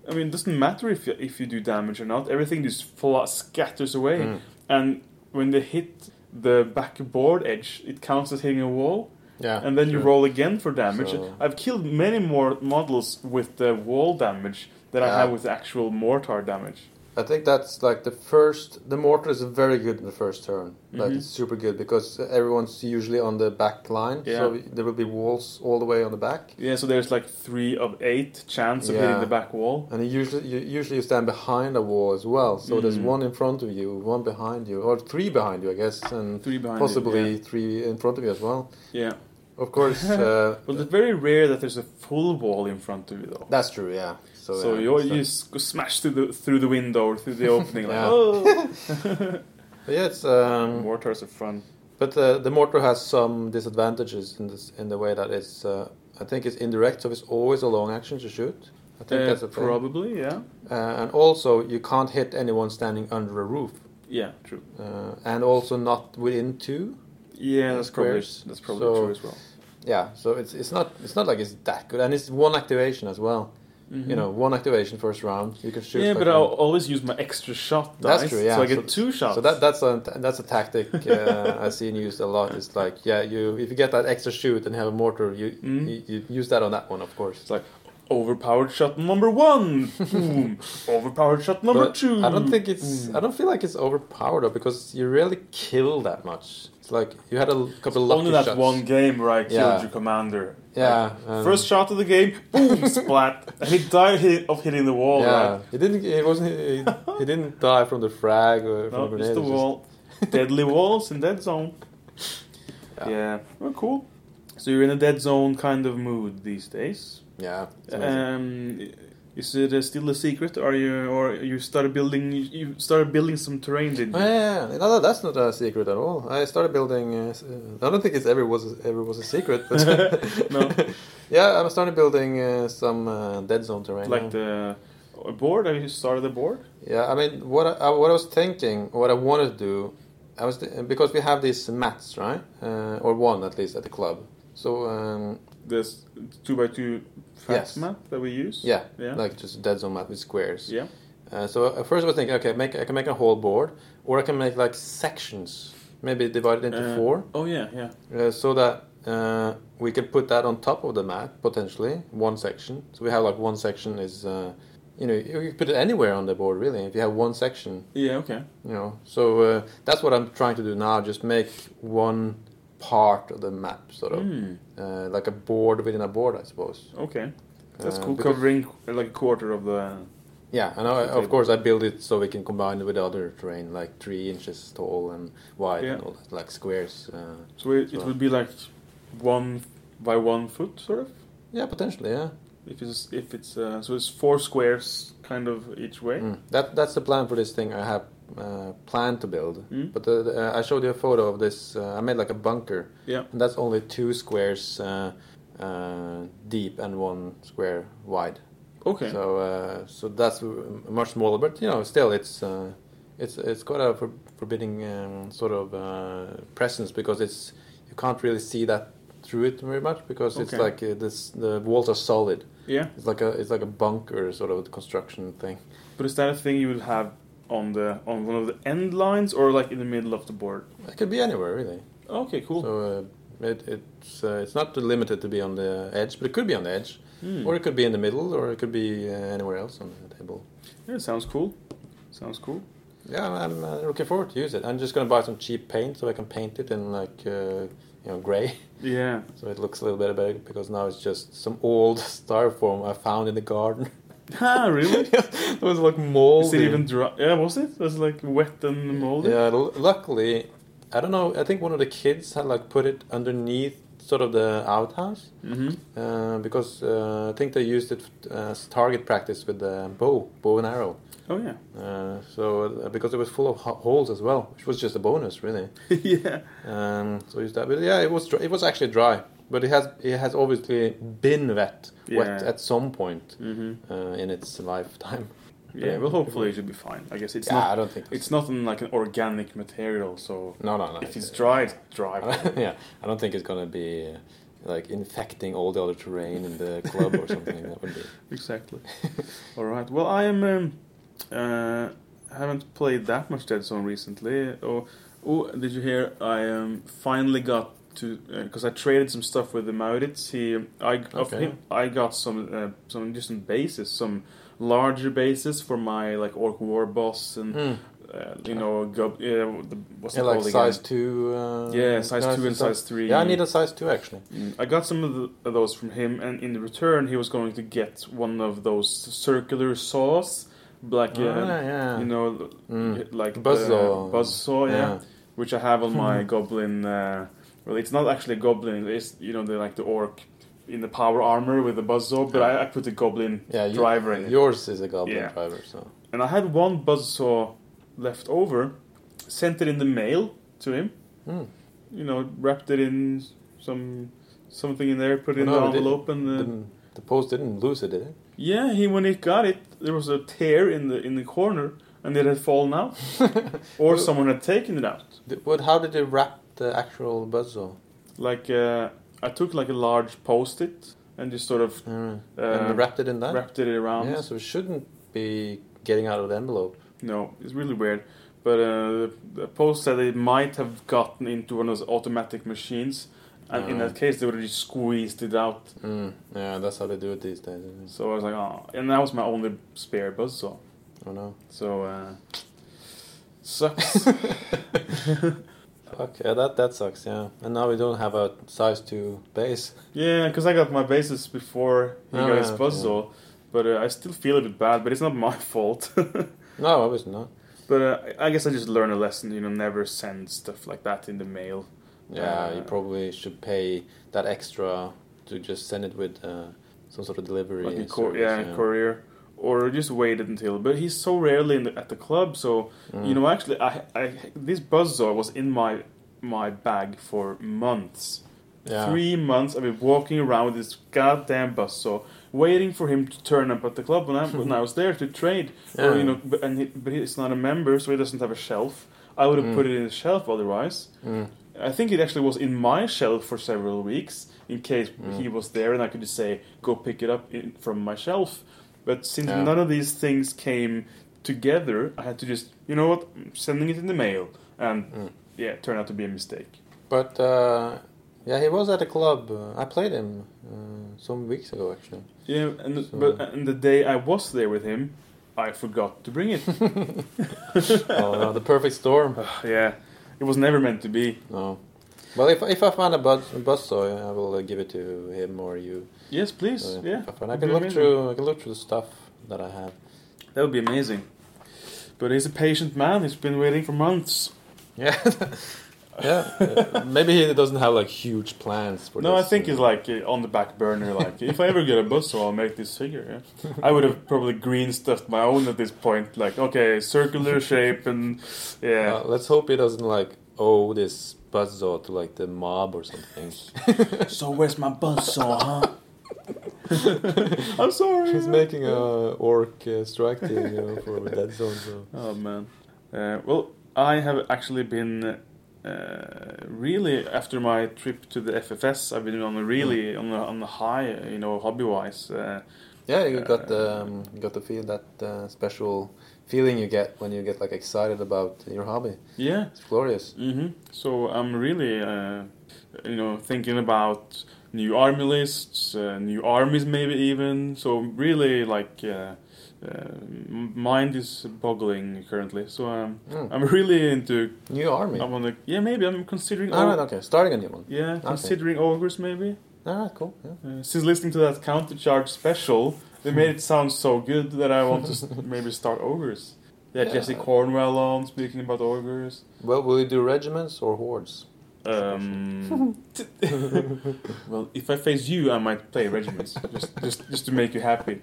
I mean, it doesn't matter if you, if you do damage or not. Everything just fall, scatters away, Mm. and when they hit the backboard edge, it counts as hitting a wall, yeah, and then you roll again for damage. So- I've killed many more models with the wall damage than I have with actual mortar damage. I think that's like the first. The mortar is very good in the first turn. Like Mhm. it's super good because everyone's usually on the back line, yeah. so there will be walls all the way on the back. Yeah, so there's like three of eight chance of Yeah. hitting the back wall. And you usually, you usually you stand behind a wall as well. So there's Mhm. one in front of you, one behind you, or three behind you, I guess, and Three behind possibly it, three in front of you as well. Yeah. yeah. Of course, uh, Well, it's very rare that there's a full wall in front of you, though. that's true. Yeah. So, So, yeah, you so- you go smash through the through the window or through the opening, like oh. but yeah, it's um, Mortars are fun. but uh, the mortar has some disadvantages in this in the way that it's uh, I think it's indirect, so it's always a long action to shoot. I think Uh, that's a thing. probably, yeah, Uh, and also, you can't hit anyone standing under a roof, yeah, true. uh, and also not within two. Yeah, that's probably that's probably So- true as well. Yeah, so it's it's not it's not like it's that good, and it's one activation as well. You know, one activation first round. You can shoot. Mm-hmm. Yeah, but i'll always use my extra shot That's true, yeah. So I get So- two shots. So that that's a that's a tactic uh, I've seen used a lot. It's like yeah, you if you get that extra shoot and have a mortar, you Mm. you, you use that on that one, of course. it's like overpowered shot number one, boom. Overpowered shot number But two. I don't think it's. boom. I don't feel like it's overpowered though, because you rarely kill that much. It's like you had a couple of lucky Only that shots. one game where I killed Yeah. your commander. Yeah, Like, um, first shot of the game, boom, splat. And he died hit, of hitting the wall. Yeah, Right? he didn't. He wasn't. He, he didn't die from the frag or from No, the just grenade. the wall. Deadly walls in dead zone. Yeah. Yeah. Well, cool. So you're in a dead zone kind of mood these days. Yeah. Um, is it uh, still a secret? Are you or you started building? You, you started building some terrain, didn't Oh, yeah, yeah. No, no, that's not a secret at all. I started building. Uh, uh, I don't think it's ever was ever was a secret, but No. yeah, I started building uh, some uh, dead zone terrain. Like the a board? Have you started the board? Yeah, I mean, what I, I- what I was thinking, what I wanted to do, I was th- because we have these mats, right? Uh, or one at least at the club. So um, This two by two fax Yes. map that we use. yeah, Yeah. like just a dead zone map with squares. Yeah. Uh, so at first I was thinking, okay, make I can make a whole board, or I can make like sections, maybe divided into Uh, four, Oh yeah, yeah. uh, so that uh, we can put that on top of the map potentially one section. So we have like one section is. Uh, you know, you can put it anywhere on the board, really. If you have one section, Yeah. Okay. you know so uh, that's what i'm trying to do now just make one part of the map, sort of Hmm. uh, like a board within a board, I suppose. Okay. That's Uh, cool. because- Covering like a quarter of the. Yeah, and I, of course I build it so we can combine it with other terrain, like three inches tall and wide Yeah. and all that, like squares. Uh, So it, it would be like one by one foot, sort of. yeah, potentially, yeah. If it's if it's uh, so it's four squares, kind of each way. Mm. That that's the plan for this thing I have uh, planned to build. Mm. But the, the, uh, I showed you a photo of this. Uh, I made like a bunker, Yeah. and that's only two squares uh, uh, deep and one square wide. Okay. So uh, so that's much smaller, but you know, still it's uh, it's it's got a for, forbidding um, sort of uh, presence because it's you can't really see that through it very much because it's like uh, this the walls are solid. yeah. It's like a it's like a bunker sort of construction thing. But is that a thing you would have on the on one of the end lines or like in the middle of the board? It could be anywhere really. Okay, cool. So uh, it, it's uh, it's not limited to be on the edge, but it could be on the edge, Hmm. or it could be in the middle, or it could be uh, anywhere else on the table. Yeah, sounds cool. Sounds cool. Yeah, I'm, I'm uh, looking forward to use it. I'm just gonna buy some cheap paint so I can paint it in like uh, you know gray, Yeah. so it looks a little bit better because now it's just some old styrofoam I found in the garden. Ah, really? it was like moldy. Is it even dry? Yeah, was it? It was like wet and moldy? Yeah, l- luckily, I don't know. I think one of the kids had like put it underneath sort of the outhouse. Mm-hmm. Uh, because uh, I think they used it as target practice with the bow, bow and arrow. Oh yeah. Uh, so uh, because it was full of ho- holes as well, which was just a bonus, really. yeah. Um, so used that, but yeah, it was dry, it was actually dry, but it has it has obviously been wet, wet at some point Mm-hmm. uh, in its lifetime. Yeah. Well, hopefully it should be fine. I guess it's yeah, I don't think It's not in like an organic material, so No, no, no. if it's dry, it's dry. yeah, I don't think it's gonna be like infecting all the other terrain in the club or something. That would be. Exactly. All right. Well, I am. Um, uh, haven't played that much Dead Zone recently. Oh, oh, did you hear? I um, finally got to because I traded some stuff with the Maurits. He, I of him, I got some uh, some different bases, some larger bases for my like Orc War boss and Hmm. uh, you know, gob, uh, the, what's Yeah, it like called size again? two. Uh, Yeah, size no, two and size three. Yeah, I need a size two actually. Mm, I got some of, the, of those from him, and in return, he was going to get one of those circular saws, like uh, Ah, yeah. you know, Mm. like the Buzzsaw. buzzsaw, yeah, Yeah. which I have on my goblin. Well, it's not actually a goblin; it's you know, the like the orc in the power armor with the buzzsaw, but I, I put the goblin Yeah, you, driver in it. Yours is a goblin Yeah. driver, so. And I had one buzzsaw left over, sent it in the mail to him. Mm. You know, wrapped it in some something in there, put it in No, the envelope, and The, the post didn't lose it, did it? yeah, he when he got it, there was a tear in the in the corner, and it had fallen out, or someone had taken it out. What? How did they wrap the actual buzzsaw? Like uh, I took like a large post-it and just sort of Mm. Uh, and wrapped it in that. wrapped it around. Yeah, so it shouldn't be getting out of the envelope. No, it's really weird. But uh, the post said it might have gotten into one of those automatic machines, and in Ah. that case, they would have just squeezed it out. Mm. Yeah, that's how they do it these days. isn't it? So I was like, oh, and that was my only spare buzzsaw. Oh no. So uh, sucks. Fuck, yeah, that that sucks. Yeah, and now we don't have a size two base. yeah, because I got my bases before he Oh, got his yeah, okay. buzzsaw, but uh, I still feel a bit bad. But it's not my fault. No, obviously not. but uh, I guess I just learned a lesson. You know, never send stuff like that in the mail. Yeah, you Uh, probably should pay that extra to just send it with uh, some sort of delivery. like a cour- service, yeah, courier, or just waited until. But he's so rarely in the, at the club, so Mm. you know. Actually, I, I this buzzsaw was in my my bag for months. Yeah. Three months I've been walking around with this goddamn buzzsaw, waiting for him to turn up at the club when I when I was there to trade. Or, you know, but, and he, but he's not a member, so he doesn't have a shelf. I would have Mm. put it in the shelf otherwise. Mm. I think it actually was in my shelf for several weeks in case Mm. he was there and I could just say, go pick it up in, from my shelf. But since Yeah. none of these things came together, I had to just, you know what, I'm sending it in the mail. And Mm. yeah, it turned out to be a mistake. But uh, yeah, he was at a club. Uh, I played him uh, some weeks ago, actually. Yeah, and, So- but, and the day I was there with him, I forgot to bring it. oh no, the perfect storm. yeah, it was never meant to be. No. Well, if if I find a buzz buzzsaw, I will uh, give it to him or you. Yes, please. Yeah, I, find- I can look amazing. through. I can look through the stuff that I have. That would be amazing. But he's a patient man. He's been waiting for months. Yeah, yeah. uh, maybe he doesn't have like huge plans for No, I this. think he's like uh, on the back burner. Like, if I ever get a bus, so I'll make this figure. Yeah. I would have probably green stuffed my own at this point. Like, okay, circular shape and yeah. Uh, let's hope he doesn't like owe this buzzsaw to like the mob or something. so where's my buzz saw, huh? I'm sorry. He's making a orc uh, strike team, you know, for Dead Zone. So. Oh man. Uh, well, I have actually been uh, really after my trip to the FFS. I've been on a really on a, on a high, you know, hobby wise. Uh, Yeah, you got the um, you got to feel that uh, special feeling you get when you get like excited about your hobby. yeah. It's glorious. hmm So I'm really, uh, you know, thinking about new army lists, uh, new armies, maybe even. So really, like, uh, uh, mind is boggling currently. So um, Mm. I'm really into. New army. I want to. Yeah, maybe I'm considering. All og- okay, starting a new one. Yeah, considering ogres maybe. All right, cool. Yeah. Uh, since listening to that counter charge special, they made it sound so good that I want to maybe start ogres. Yeah, Yeah. Jesse Cornwell on speaking about ogres. Well, will you do regiments or hordes? Um, well, if I face you, I might play regiments just just just to make you happy.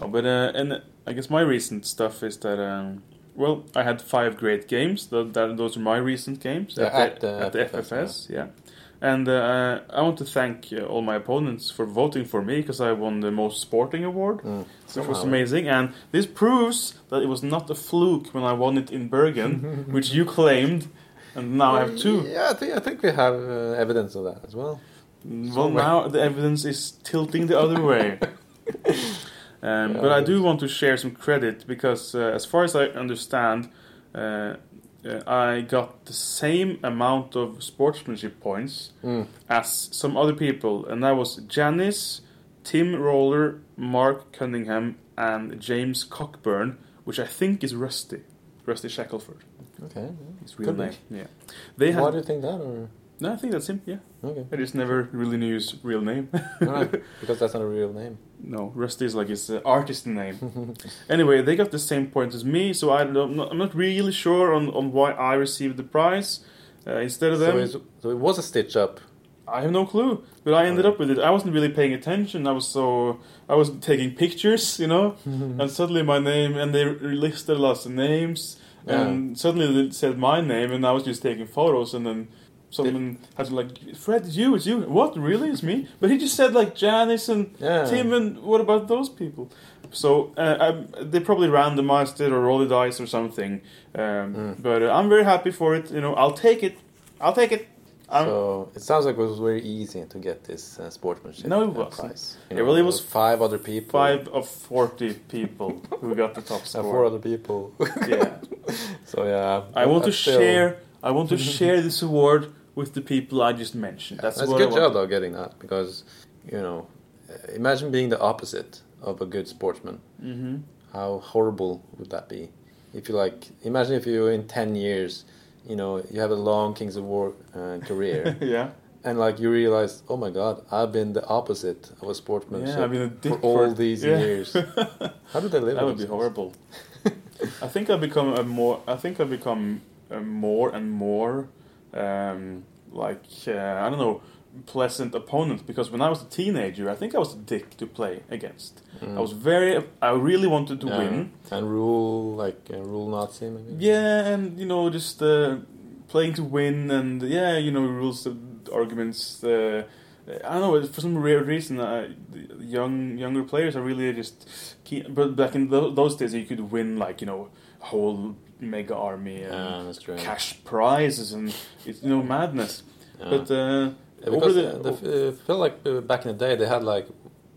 Oh, but uh, and I guess my recent stuff is that um, well, I had five great games. That, that those are my recent games Yeah, at, at the, the at the FFS, FFS. Yeah. And uh, I want to thank uh, all my opponents for voting for me because I won the most sporting award Mm. which was amazing. And this proves that it was not a fluke when I won it in Bergen, which you claimed, and now I have two. Yeah, I think I think we have uh, evidence of that as well. Well, Somewhere. now the evidence is tilting the other way. Um, but I do want to share some credit because, uh, as far as I understand, uh, I got the same amount of sportsmanship points Mm. as some other people, and that was Janice, Tim Roller, Mark Cunningham, and James Cockburn, which I think is Rusty, Rusty Shackelford. Okay. His real Could be. name. Yeah. They Why had. do you think that? Or No, I think that's him. Yeah. okay, I just never really knew his real name. right, because that's not a real name. no, Rusty is like his uh, artist name. anyway, they got the same points as me, so I don't. I'm not really sure on, on why I received the prize uh, instead of So, them. it's, so it was a stitch up. I have no clue, but I ended up with it. I wasn't really paying attention. I was so I was taking pictures, you know, and suddenly my name and they listed lots of names, and suddenly they said my name, and I was just taking photos, and then someone had to like, Fred, it's you, it's you. What really? It's me? But he just said like Janice and Yeah. Tim, and what about those people? So uh, I, they probably randomized it or rolled the dice or something. Um, Mm. But uh, I'm very happy for it. You know, I'll take it. I'll take it. I'm, so it sounds like it was very easy to get this uh, sportsmanship. No, it uh, wasn't. prize. You Yeah, know, it there was five other people. five of 40 people who got the top and score. four other people. yeah. so yeah, I want to still- share I want to share this award with the people I just mentioned. That's, That's a good I job though getting that because you know, imagine being the opposite of a good sportsman. hmm How horrible would that be? If you like, imagine if you in ten years, you know, you have a long Kings of War uh, career, yeah. and like you realize, oh my God, I've been the opposite of a sportsman Yeah, I've been a dick for all these yeah. years. How do they live? That would be horrible. I think I've become a more. I think I've become more and more um, like uh, I don't know pleasant opponent because when I was a teenager, I think I was a dick to play against. Mm. I was very. I really wanted to Yeah. win. and rule like uh, rule Nazi maybe. Yeah, and you know, just uh, playing to win, and yeah, you know, rules, uh, arguments. Uh, I don't know. For some rare reason, uh, young younger players are really just. Keen, but back in tho- those days, you could win like you know whole mega army and that's true. cash prizes and it's you know madness. Yeah. But uh, Yeah, over because the, the, the, uh, felt like uh, back in the day they had like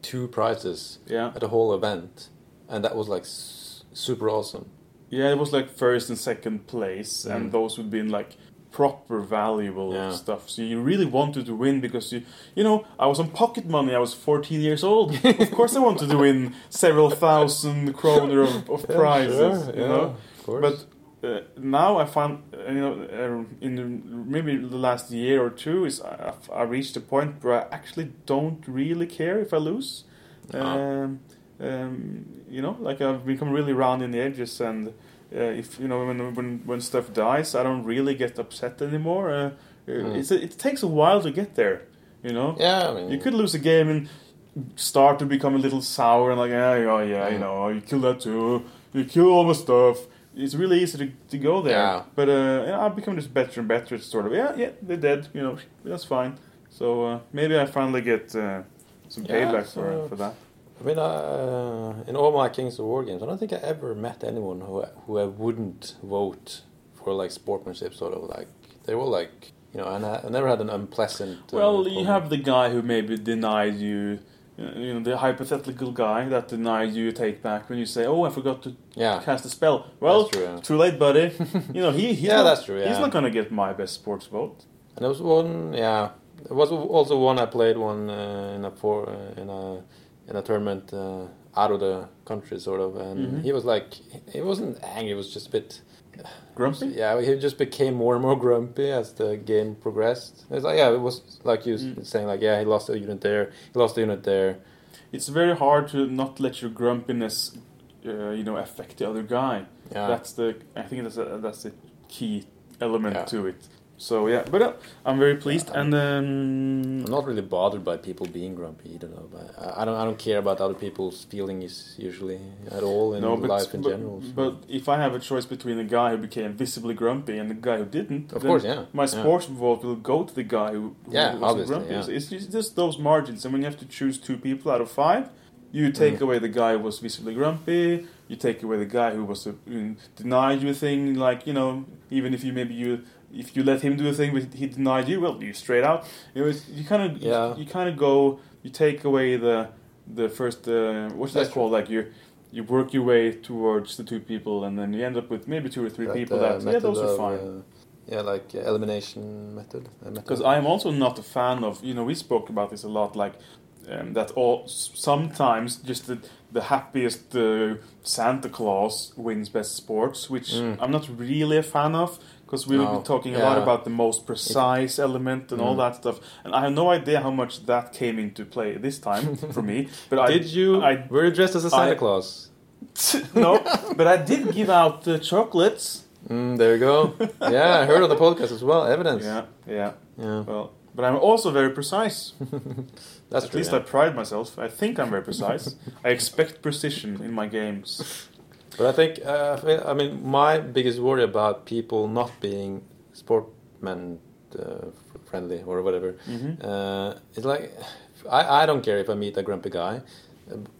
two prizes yeah at the whole event, and that was like s- super awesome. yeah, it was like first and second place, and Mm. those would be in like proper valuable Yeah. stuff. So you really wanted to win because you, you know, I was on pocket money. I was 14 years old. of course, I wanted to win several thousand kroner of, of prizes. you know, of course. but uh, now I find uh, you know uh, in the, maybe the last year or two is I, I reached a point where I actually don't really care if I lose. Ah. Um, um, you know, like I've become really round in the edges, and uh, if you know when when when stuff dies, I don't really get upset anymore. Uh, Mm. It's a, it takes a while to get there. You know, Yeah, I mean, you could lose a game and start to become a little sour and like, yeah, yeah, yeah, you Mm. know, you kill that too, you kill all my stuff. It's really easy to, to go there. Yeah. But uh, yeah, I've become just better and better. It's sort of, yeah, yeah, they're dead. You know, that's fine. So uh, maybe I finally get uh, some Yeah, payback so- for for that. I mean, uh, in all my Kings of War games, I don't think I ever met anyone who who I wouldn't vote for like sportsmanship, sort of like they were like you know, and I, I never had an unpleasant. Uh, Well, you have the guy who maybe denied you. You know, the hypothetical guy that denied you a take back when you say, "Oh, I forgot to yeah, cast a spell." Well, true, yeah. too late, buddy. you know, he he's Yeah, not, that's true, He's not gonna get my best sports vote. and there was one. Yeah, there was also one I played one uh, in a for uh, in a in a tournament uh, out of the country, sort of, and Mhm. he was like, he wasn't angry, he was just a bit. Grumpy. Yeah, he just became more and more grumpy as the game progressed. It's like, yeah, it was like you Mm. saying, like, yeah, he lost a unit there, he lost a unit there. It's very hard to not let your grumpiness, uh, you know, affect the other guy. Yeah, That's the. I think that's a, that's the key element Yeah. to it. So yeah, but uh, I'm very pleased, Yeah, and I'm um, not really bothered by people being grumpy either, though. But I, I don't, I don't care about other people's feelings usually at all in no, but, life in but, general. so- but if I have a choice between a guy who became visibly grumpy and the guy who didn't, of course, yeah. my yeah. sports vote will go to the guy who, who Yeah, obviously, grumpy. yeah. It's, it's just- those margins, and when you have to choose two people out of five, you take Mm. away the guy who was visibly grumpy. You take away the guy who was uh, denied you a thing, like you know, even if you maybe you if you let him do a thing, but he denied you, well, you straight out. You know, it's, you kind of Yeah. you, kind of go. You take away the the first uh, what's that called? Like you you work your way towards the two people, and then you end up with maybe two or three That, people. uh, that yeah, those are fine. uh, yeah, like uh, elimination method. Because I am also not a fan of, you know, we spoke about this a lot, like um, that all sometimes just the, the happiest uh, Santa Claus wins best sports, which Mm. I'm not really a fan of. Because we will be talking a lot about the most precise element and all Mm. that stuff, and I have no idea how much that came into play this time for me. But I Did you? I were you dressed as a Santa I- Claus? no, but I did give out uh, chocolates. Mm, there you go. yeah, I heard on the podcast as well. Evidence. Yeah, yeah. Yeah, Well, but I'm also very precise. that's At true. least yeah. I pride myself. I think I'm very precise. I expect precision in my games. But I think, uh, I mean, my biggest worry about people not being sportman uh, friendly or whatever hmm uh, is like, I, I don't care if I meet a grumpy guy.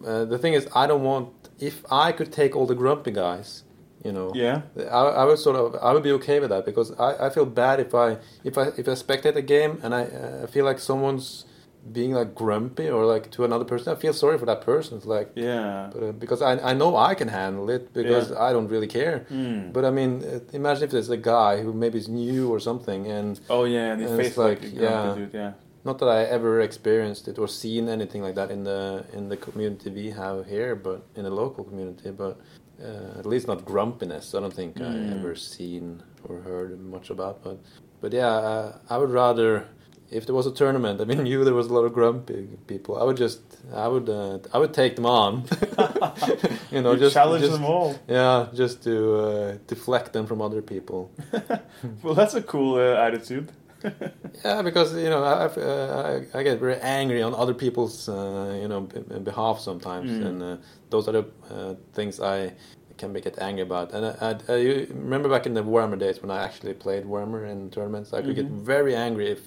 Uh, the thing is, I don't want, if I could take all the grumpy guys, you know, Yeah. I, I would sort of I would be okay with that because I, I feel bad if I if I if I spectate a game and I uh, feel like someone's being like grumpy or like to another person I feel sorry for that person it's like Yeah. but, uh, because I I know I can handle it because I don't really care Mm. but I mean uh, imagine if there's a guy who maybe is new or something and oh yeah, and and it's like, like, yeah. dude. Yeah. not that I ever experienced it or seen anything like that in the in the community we have here, but in the local community. But uh, at least not grumpiness. I don't think I Mm. ever seen or heard much about. But but yeah, uh, I would rather if there was a tournament. I mean, you knew there was a lot of grumpy people. I would just I would uh, I would take them on. you know, You just challenge just, them all. Yeah, just to uh, deflect them from other people. Well, that's a cool uh, attitude. Yeah, because you know I, uh, I I get very angry on other people's uh, you know b- behalf sometimes, Mm. and uh, those are the uh, things I can get angry about. And I, I, I you remember back in the Warhammer days when I actually played Warhammer in tournaments, I could Mhm. get very angry if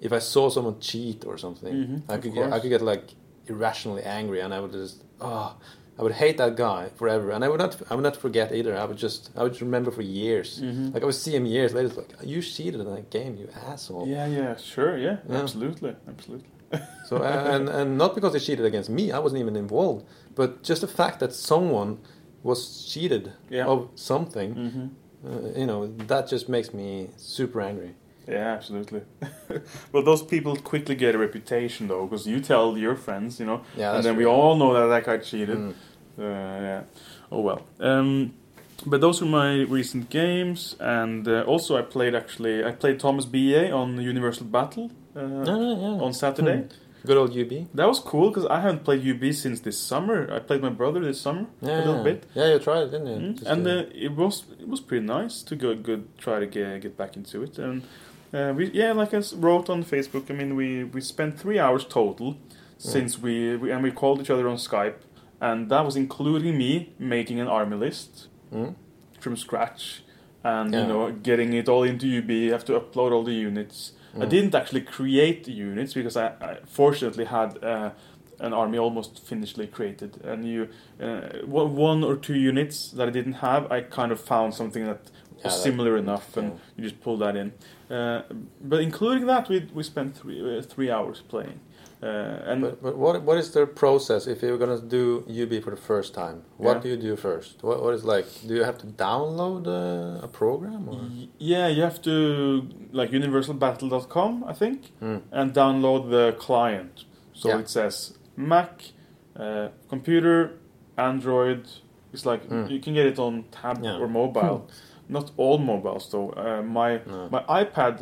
if I saw someone cheat or something. Mhm, I could get I could get like irrationally angry, and I would just oh. I would hate that guy forever, and I would not. I would not forget either. I would just. I would remember for years. Mhm. Like I would see him years later. It's like you cheated in that game, you asshole. Yeah, yeah, sure, yeah, Yeah. absolutely, absolutely. So and and not because they cheated against me, I wasn't even involved, but just the fact that someone was cheated Yeah. of something, hmm uh, you know, that just makes me super angry. Yeah, absolutely. well, those people quickly get a reputation though, because you tell your friends, you know, Yeah, and then we all know that that guy cheated. Mm. Uh, yeah. Oh well. Um, but those were my recent games, and uh, also I played actually I played Thomas BA on Universal Battle uh, Yeah, yeah, on Saturday. Good old UB. That was cool because I haven't played UB since this summer. I played my brother this summer Yeah, a little bit, Yeah, you tried it, didn't you? Mm, and uh, uh, it was it was pretty nice to go good try to get get back into it. And uh, we yeah, like I wrote on Facebook. I mean, we we spent three hours total since we, we and we called each other on Skype, and that was including me making an army list mm? from scratch, and you know getting it all into UB. You have to upload all the units. I Mm. didn't actually create the units because I, I fortunately had uh, an army almost finishedly created, and you uh, one or two units that I didn't have, I kind of found something that Yeah, that- similar enough, and yeah. you just pull that in. Uh, but including that, we we spent three uh, three hours playing, uh, and But, but what what is the process if you're gonna do UB for the first time? What Yeah. do you do first? What what is like? Do you have to download uh, a program or? Yeah, you have to like universalbattle.com, I think, Mm. and download the client. So it says Mac, uh, computer, Android. It's like Mm. you can get it on tab Yeah. or mobile. Not all mobiles though. Uh, my No. my iPad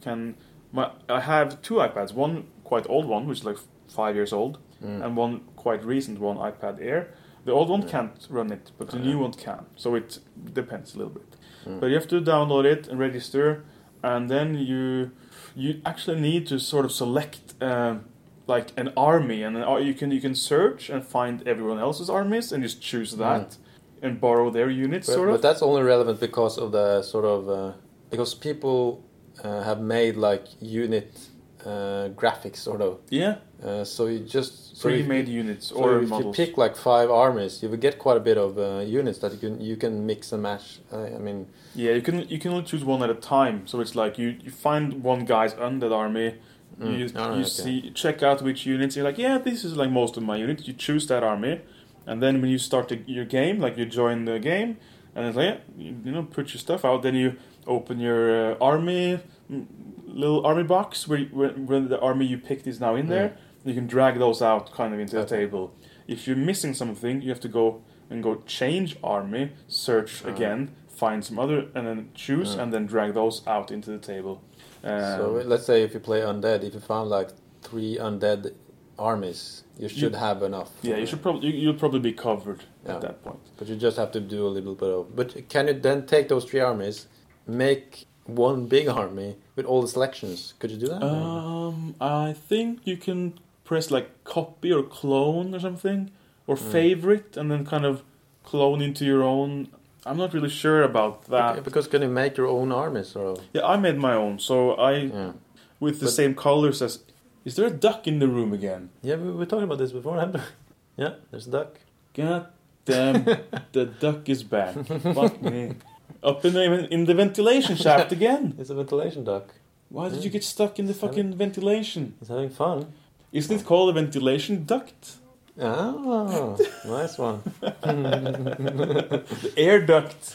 can. My I have two iPads. One quite old one, which is like five years old, Mm. and one quite recent one, iPad Air. The old one Yeah. can't run it, but the Yeah. new one can. So it depends a little bit. Mm. But you have to download it and register, and then you you actually need to sort of select um, like an army, and uh, you can you can search and find everyone else's armies and just choose that and borrow their units, But, sort of. but that's only relevant because of the sort of uh, because people uh, have made like unit uh, graphics sort of. yeah, Uh, so you just so pre-made units So or if models. you pick like five armies, you will get quite a bit of uh, units that you can you can mix and match. I mean, Yeah, you can you can only choose one at a time. So it's like you, you find one guy's undead army, Mm. you you okay. see check out which units. You're like, yeah, this is like most of my units. You choose that army, and then when you start the, your game, like you join the game, and it's like yeah, you, you know put your stuff out. Then you open your uh, army mm, little army box where, where where the army you picked is now in there. You can drag those out kind of into the table. If you're missing something, you have to go and go change army, search again, find some other, and then choose, and then drag those out into the table. Um, so let's say if you play undead, if you found like three undead armies, you should have enough. yeah, you should probably you, you'll probably be covered Yeah. at that point. But you just have to do a little bit of. But can you then take those three armies, make one big army with all the selections? Could you do that? Um, I think you can press like copy or clone or something, or Mm. favorite, and then kind of clone into your own. I'm not really sure about that. Okay, because can you make your own armies? or? Yeah, I made my own, so I Yeah. with the But- same colors as. Is there a duck in the room again? Yeah, we were talking about this before. haven't we? yeah, there's a duck. God damn, the duck is back. Fuck me. Up in the, in the ventilation shaft again. It's a ventilation duck. Why did you get stuck in the fucking ventilation? It's having fun. Isn't it called a ventilation duct? Ah, nice one. The air duct.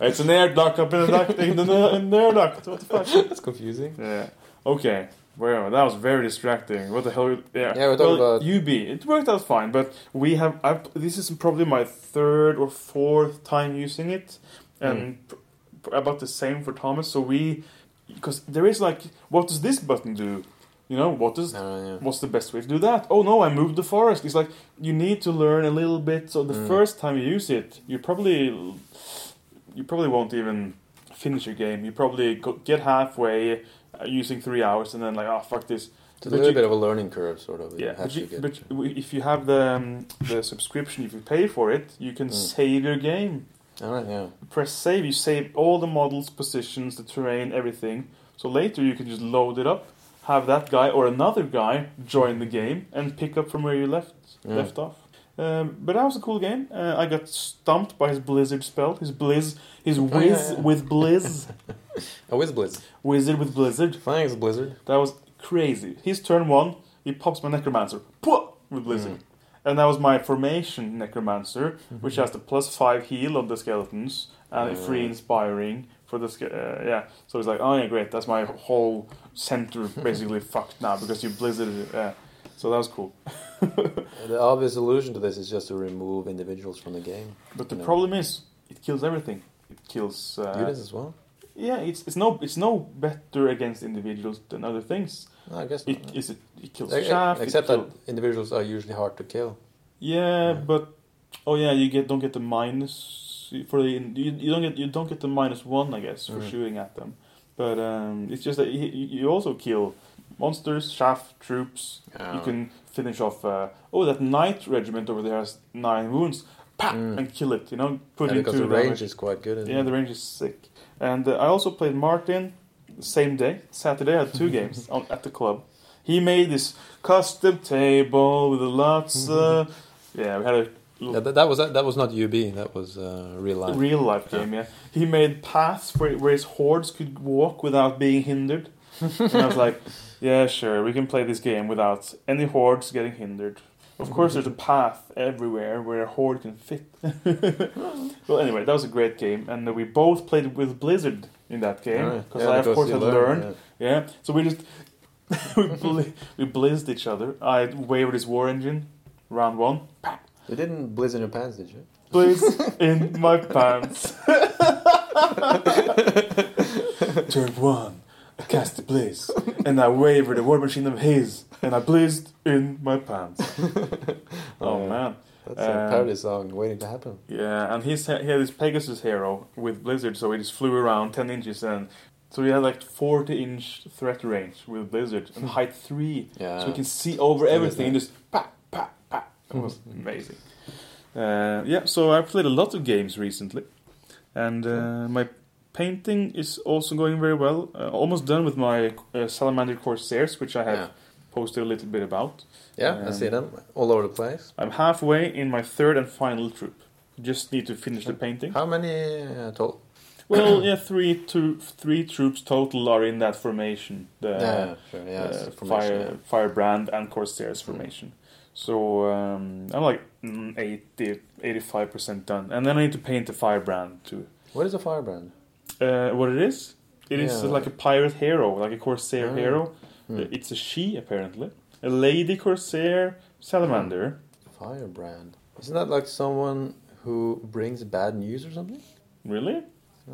it's an air duct up in the duct in the, air duct. What the fuck? That's confusing. Yeah. Okay. Well, that was very distracting. What the hell? Yeah. Yeah, we're talking well, about- UB. It worked out fine, but we have. I've, this is probably my third or fourth time using it, and Hmm. pr- about the same for Thomas. So we, because there is like, what does this button do? You know, what does Uh, yeah. What's the best way to do that? Oh no, I moved the forest. It's like you need to learn a little bit. So the Mm. first time you use it, you probably you probably won't even finish your game. You probably go, get halfway using three hours, and then like, oh fuck this. It's a But little you- bit of a learning curve, sort of. Yeah, but, you, but if you have the um, the subscription, if you pay for it, you can Mm. save your game. Alright, yeah. Press save. You save all the models, positions, the terrain, everything. So later you can just load it up, have that guy or another guy join the game and pick up from where you left Yeah. left off. Um, but that was a cool game. Uh, I got stumped by his Blizzard spell, his Blizz, his Oh, yeah, with Blizz, A Blizz. Wizard with Blizzard. Thanks, Blizzard. That was crazy. His turn one, he pops my Necromancer, Pwah! with Blizzard. Mm. And that was my formation Necromancer, Mm-hmm. which has the plus five heal on the skeletons and Mm. free inspiring for the ske- uh, yeah. So it's like, oh yeah, great. That's my whole center basically fucked now because you blizzard. Uh, So that was cool. The obvious solution to this is just to remove individuals from the game. But the No. problem is, it kills everything. It kills. Uh, Units as well. yeah, it's it's no it's no better against individuals than other things. No, I guess It not. is it, it kills it Except kill- that individuals are usually hard to kill. Yeah, Yeah. but oh yeah, you get don't get the minus for the you, you don't get you don't get the minus one I guess for Mhm. shooting at them. But um, it's just that you, you also kill monsters, chaff, troops. You can finish off. Uh, oh, that knight regiment over there has nine wounds. Pa Mm. and kill it. You know, put yeah, in because the range is quite good. Yeah, it? the range is sick. And uh, I also played Martin same day, Saturday. I had two games on, at the club. He made this custom table with lots. Uh, yeah, we had a Yeah, that, that was that was not UB. That was uh, real life. real life game. Yeah, he made paths where, where his hordes could walk without being hindered. And I was like, yeah, sure, we can play this game without any hordes getting hindered. Of course, there's a mm-hmm. path everywhere where a horde can fit. well, anyway, that was a great game, and we both played with Blizzard in that game Alright. because Yeah, I, of course, had learned, learned. Yeah, so we just we, bli- we blizzed each other. I wavered his war engine, round one. yeah. You didn't blizz in your pants, did you? Blizz in my pants. Turn one, I cast the blaze, and I wavered a war machine of his, and I blazed in my pants. Oh yeah. man, That's a Um, parody song waiting to happen. yeah, and he's he had this Pegasus hero with Blizzard, so he just flew around ten inches, and so he had like forty inch threat range with Blizzard and height three, Yeah. so he can see over Still everything and just pa pa pa. It was amazing. Uh, yeah, so I played a lot of games recently, and uh, my painting is also going very well. Uh, almost done with my uh, Salamander Corsairs, which I have Yeah. posted a little bit about. Yeah, I Um, see them all over the place. I'm halfway in my third and final troop. Just need to finish the painting. How many uh, total? Well, yeah, three to three troops total are in that formation. The yeah, sure. Yeah, it's formation, fire firebrand and corsairs Mm. formation. So um, I'm like mm, 80, 85 percent done, and then I need to paint the firebrand too. What is a firebrand? Uh, what it is? It is Yeah. like a pirate hero, like a corsair Ah. hero. Uh, It's a she apparently, a lady corsair salamander. Firebrand. Isn't that like someone who brings bad news or something? Really?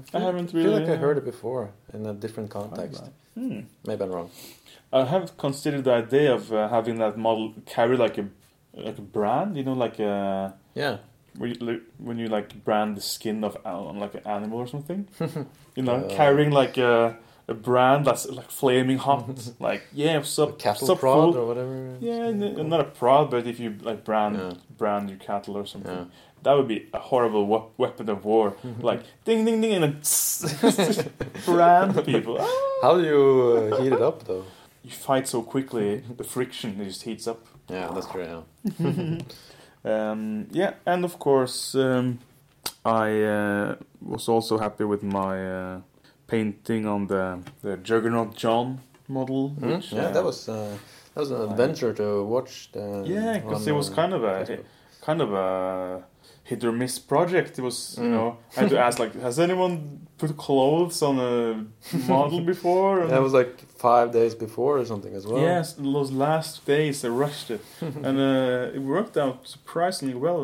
feel- haven't feel like really, I heard uh, it before in a different context. Hmm. Maybe I'm wrong. I have considered the idea of uh, having that model carry like a like a brand, you know, like a Yeah. You, when you like brand the skin of an- on like an animal or something. You know, Uh, carrying like a a brand that's like flaming hot, like yeah, what's A up, cattle what's prod or whatever. Yeah, n- not a prod, but if you like brand Yeah. brand your cattle or something, Yeah. that would be a horrible we- weapon of war. like ding ding ding, and then brand people. How do you uh, heat it up though? You fight so quickly, the friction just heats up. Yeah, that's true. Yeah. Um, yeah, and of course, um, I uh, was also happy with my uh, painting on the the Juggernaut John model. Mm, which, yeah, uh, that was uh, that was an adventure to watch. The, yeah, because it was uh, kind of a kind of a hit or miss project. It was, you Mm. know, I had to ask like, has anyone put clothes on a model before? And- That was like five days before or something as well. Yes, those last days I rushed it, and uh, it worked out surprisingly well.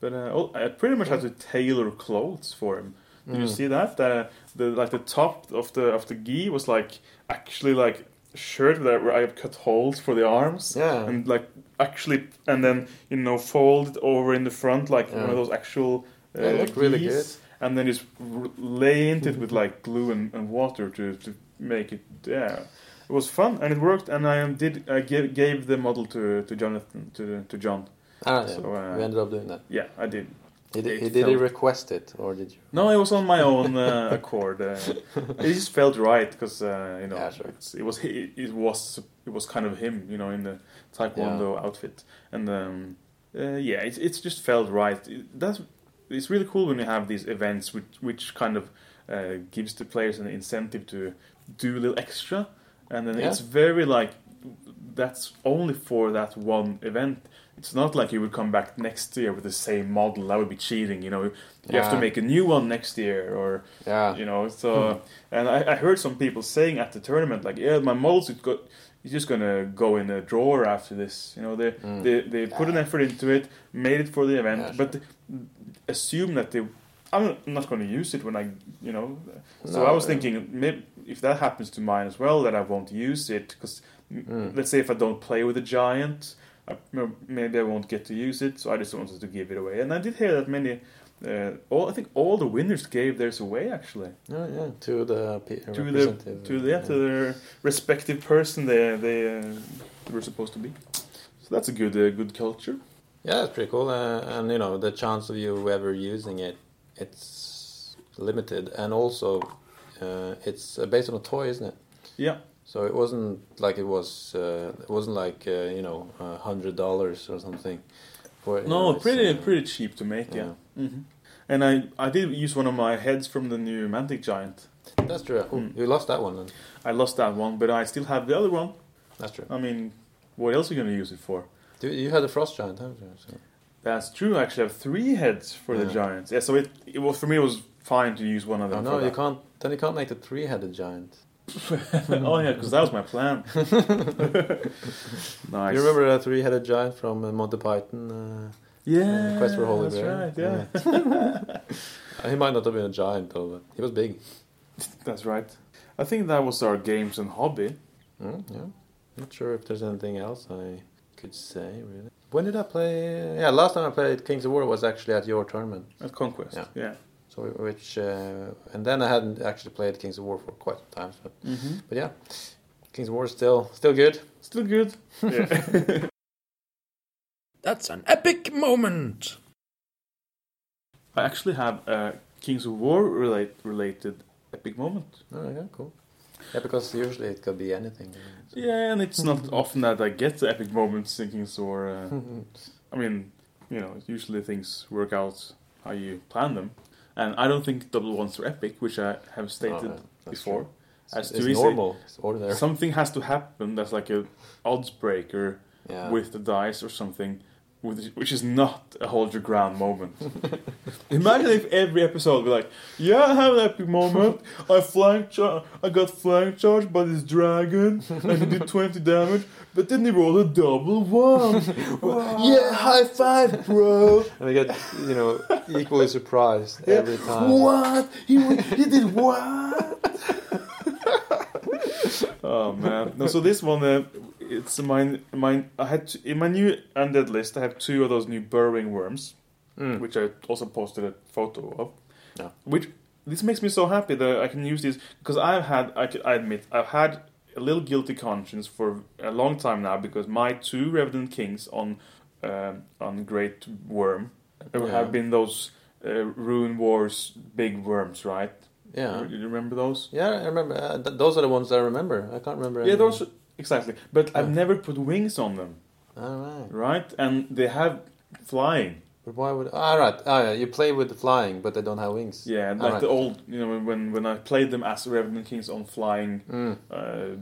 But uh, oh, I pretty much had to tailor clothes for him. Did you Mm. see that? The, the like the top of the of the gi was like actually like a shirt that where I have cut holes for the arms Yeah. and like actually and then you know fold it over in the front like one of those actual uh, Yeah, really good. and then just into it with like glue and, and water to, to make it yeah it was fun and it worked and I did I gave, gave the model to to Jonathan to to John Ah, yeah. So, uh, we ended up doing that. yeah I did did, it did he request it or did you? no it was on my own uh, accord uh, it just felt right because uh, you know Yeah, sure. it's, it was it, it was it was kind of him you know in the taekwondo outfit and um, uh, yeah it, it's just felt right It- that's it's really cool when you have these events which which kind of uh, gives the players an incentive to do a little extra and then Yeah. it's very like that's only for that one event it's not like you would come back next year with the same model that would be cheating you know you have to make a new one next year or Yeah. you know so and I, I heard some people saying at the tournament like yeah my models it got he's just gonna go in a drawer after this. You know, they Mm. they they put an effort into it, made it for the event, Yeah, but assume that they. I'm not- not going to use it when I, you know. So No, I was thinking, maybe if that happens to mine as well, that I won't use it because Mm. let's say if I don't play with a giant, I, maybe I won't get to use it. So I just wanted to give it away, and I did hear that many. Uh, all I think all the winners gave theirs away actually Yeah, yeah, to the to the to the yeah, to their respective person they they uh, were supposed to be. So that's a good uh, good culture. Yeah, it's pretty cool, uh, and you know the chance of you ever using it, it's limited, and also uh, it's uh, based on a toy, isn't it? Yeah, So it wasn't like it was. Uh, it wasn't like uh, you know a hundred dollars or something. For know, no, pretty uh, pretty cheap to make. Yeah, hmm and I I did use one of my heads from the new Mantic Giant. That's true. Mm. You lost that one then. I lost that one, but I still have the other one. That's true. I mean, what else are you gonna use it for? You, you had a frost giant, haven't you? So. That's true. I actually have three heads for the giants. Yeah, so it it was for me. It was fine to use one of them. Oh, no, for you that. can't. Then you can't make the three-headed giant. oh yeah, because that was my plan. nice. You remember a three-headed giant from uh, Monty Python? Uh, Yeah, Quest for Holy that's Grail. right. Yeah, Uh, he might not have been a giant though, but he was big. that's right. I think that was our games and hobby. Mm, yeah. Not sure if there's anything else I could say really. When did I play? Yeah, last time I played Kings of War was actually at your tournament. At Conquest. Yeah. Yeah. So which uh, and then I hadn't actually played Kings of War for quite some time. But, Mm-hmm. but yeah, Kings of War is still still good. Still good. Yeah. That's an epic moment! I actually have a Kings of War relate, related epic moment. Oh yeah, cool. Yeah, because usually it could be anything. So- Yeah, and it's not often that I get the epic moments in Kings of War. Uh, I mean, you know, usually things work out how you plan them. And I don't think double ones are epic, which I have stated Oh, before. true. As it's easy. normal. It's ordinary. Something has to happen that's like a odds breaker yeah. with the dice or something, with, which is not a hold your ground moment. Imagine if every episode would be like, "Yeah, I have an epic moment. I flank, char- I got flank charged by this dragon, and he did twenty damage, but then he rolled a double one. yeah, high five, bro. and they get you know equally surprised every time. What? He he did what? oh man! No, so this one, uh, it's mine. Mine. I had to, in my new undead list. I have two of those new burrowing worms, Mm. which I also posted a photo of. Yeah. Which this makes me so happy that I can use these because I've had. I, can, I admit I've had a little guilty conscience for a long time now because my two Revenant Kings on um, on Great Worm Yeah. have been those uh, Rune Wars big worms, right? Yeah. You remember those? Yeah, I remember. Uh, th- those are the ones that I remember. I can't remember. Yeah, those exactly. But I've never put wings on them, All right. right? And they have flying. But why would? All right. Oh yeah, you play with the flying, but they don't have wings. Yeah, like right. the old, you know, when when I played them as Revenant Kings on flying. Mm. Uh,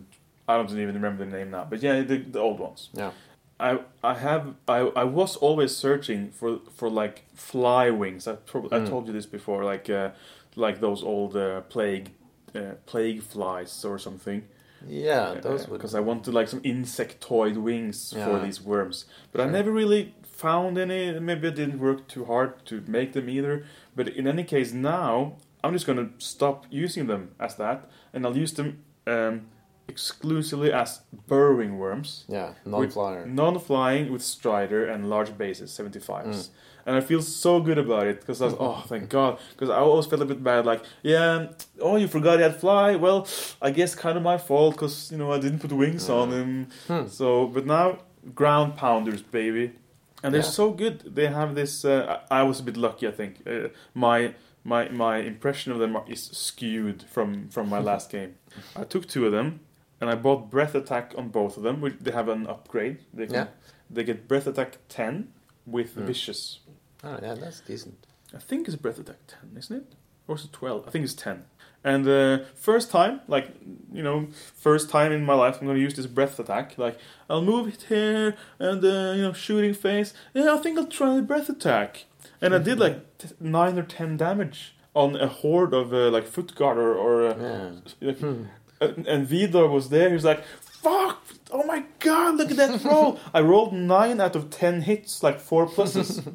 I don't even remember the name now, but yeah, the, the old ones. Yeah. I I have I, I was always searching for for like fly wings. I prob- I Mm. told you this before, like uh, like those old uh, plague uh, plague flies or something. Yeah, those would. because I wanted like some insectoid wings for these worms, but I never really found any. Maybe I didn't work too hard to make them either. But in any case, now I'm just gonna stop using them as that, and I'll use them um, exclusively as burrowing worms. Yeah, non-flyer. Non-flying with strider and large bases, 75s. Mm. And I feel so good about it because I was, oh, thank God. Because I always felt a bit bad, like, yeah, oh, you forgot he had fly. Well, I guess kind of my fault because, you know, I didn't put wings on him. Hmm. So, but now, ground pounders, baby. And they're Yeah. so good. They have this, uh, I was a bit lucky, I think. Uh, my, my, my impression of them is skewed from, from my last game. I took two of them and I bought breath attack on both of them. Which they have an upgrade. They can, Yeah. They get breath attack ten with Mm. vicious. Oh yeah, that's decent. I think it's breath attack ten, isn't it? Or is it twelve? I think it's ten. And uh, first time, like you know, first time in my life, I'm gonna use this breath attack. Like I'll move it here and uh, you know, shooting face. Yeah, I think I'll try the breath attack. And I did like t- nine or ten damage on a horde of uh, like foot guard or, or uh, Yeah. like, Hmm. and, and Vidar was there. He was like, "Fuck! Oh my god, look at that roll! I rolled nine out of ten hits, like four pluses,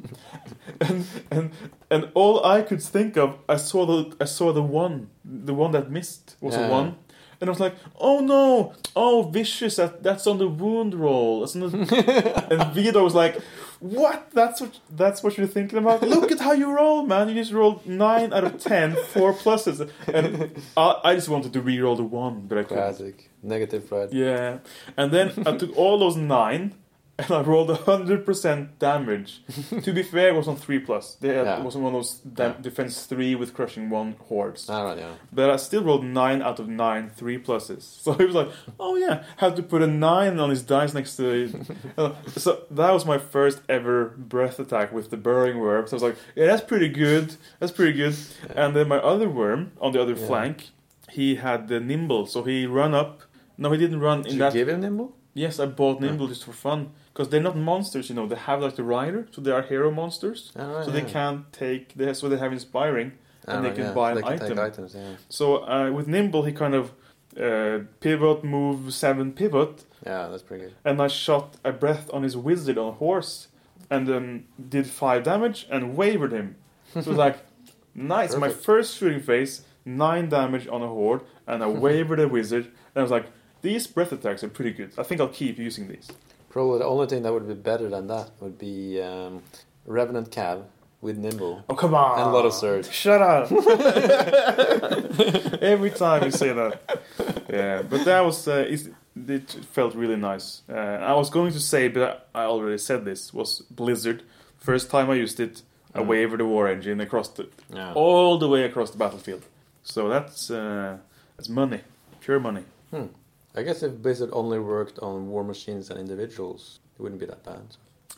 and and and all I could think of, I saw the I saw the one, the one that missed was a one. And I was like, "Oh no! Oh, vicious! That, that's on the wound roll." The... and Vidar was like, "What? That's what? That's what you're thinking about? Look at how you roll, man! You just rolled nine out of ten, four pluses." And I, I just wanted to re-roll the one, but I couldn't. Classic. Negative Fred. Yeah, and then I took all those nine, and I rolled hundred percent damage. to be fair, it was on three plus. They had, Yeah. It was on one of those dam- Yeah. defense three with crushing one hordes. All right, yeah. But I still rolled nine out of nine three pluses. So he was like, "Oh yeah, had to put a nine on his dice next to it." Uh, so that was my first ever breath attack with the burrowing worm. So I was like, "Yeah, that's pretty good. That's pretty good." And then my other worm on the other Yeah. flank, he had the nimble, so he run up. No, he didn't run Did in you that. give him Nimble? Yes, I bought nimble just for fun because they're not monsters. You know, they have like the rider, so they are hero monsters. Right, So yeah. they can't take. They, so they have inspiring. and they All right, can yeah. buy an can item. Items, yeah. So uh, with Nimble, he kind of uh, pivot, move, seven pivot, Yeah, that's pretty good. and I shot a breath on his wizard on a horse, and then did five damage and wavered him. So it was like, nice. My first shooting phase, nine damage on a horde, and I wavered a wizard, and I was like, these breath attacks are pretty good. I think I'll keep using these. Probably the only thing that would be better than that would be um, Revenant Cav with Nimble. Oh come on! And a lot of surge. Shut up! Every time you say that, yeah. But that was uh, it, it felt really nice. Uh, I was going to say, but I already said this was Blizzard. First time I used it, I Mm. wavered the war engine across the Yeah. all the way across the battlefield. So that's uh, that's money, pure money. Hmm. I guess if Blizzard only worked on war machines and individuals, it wouldn't be that bad.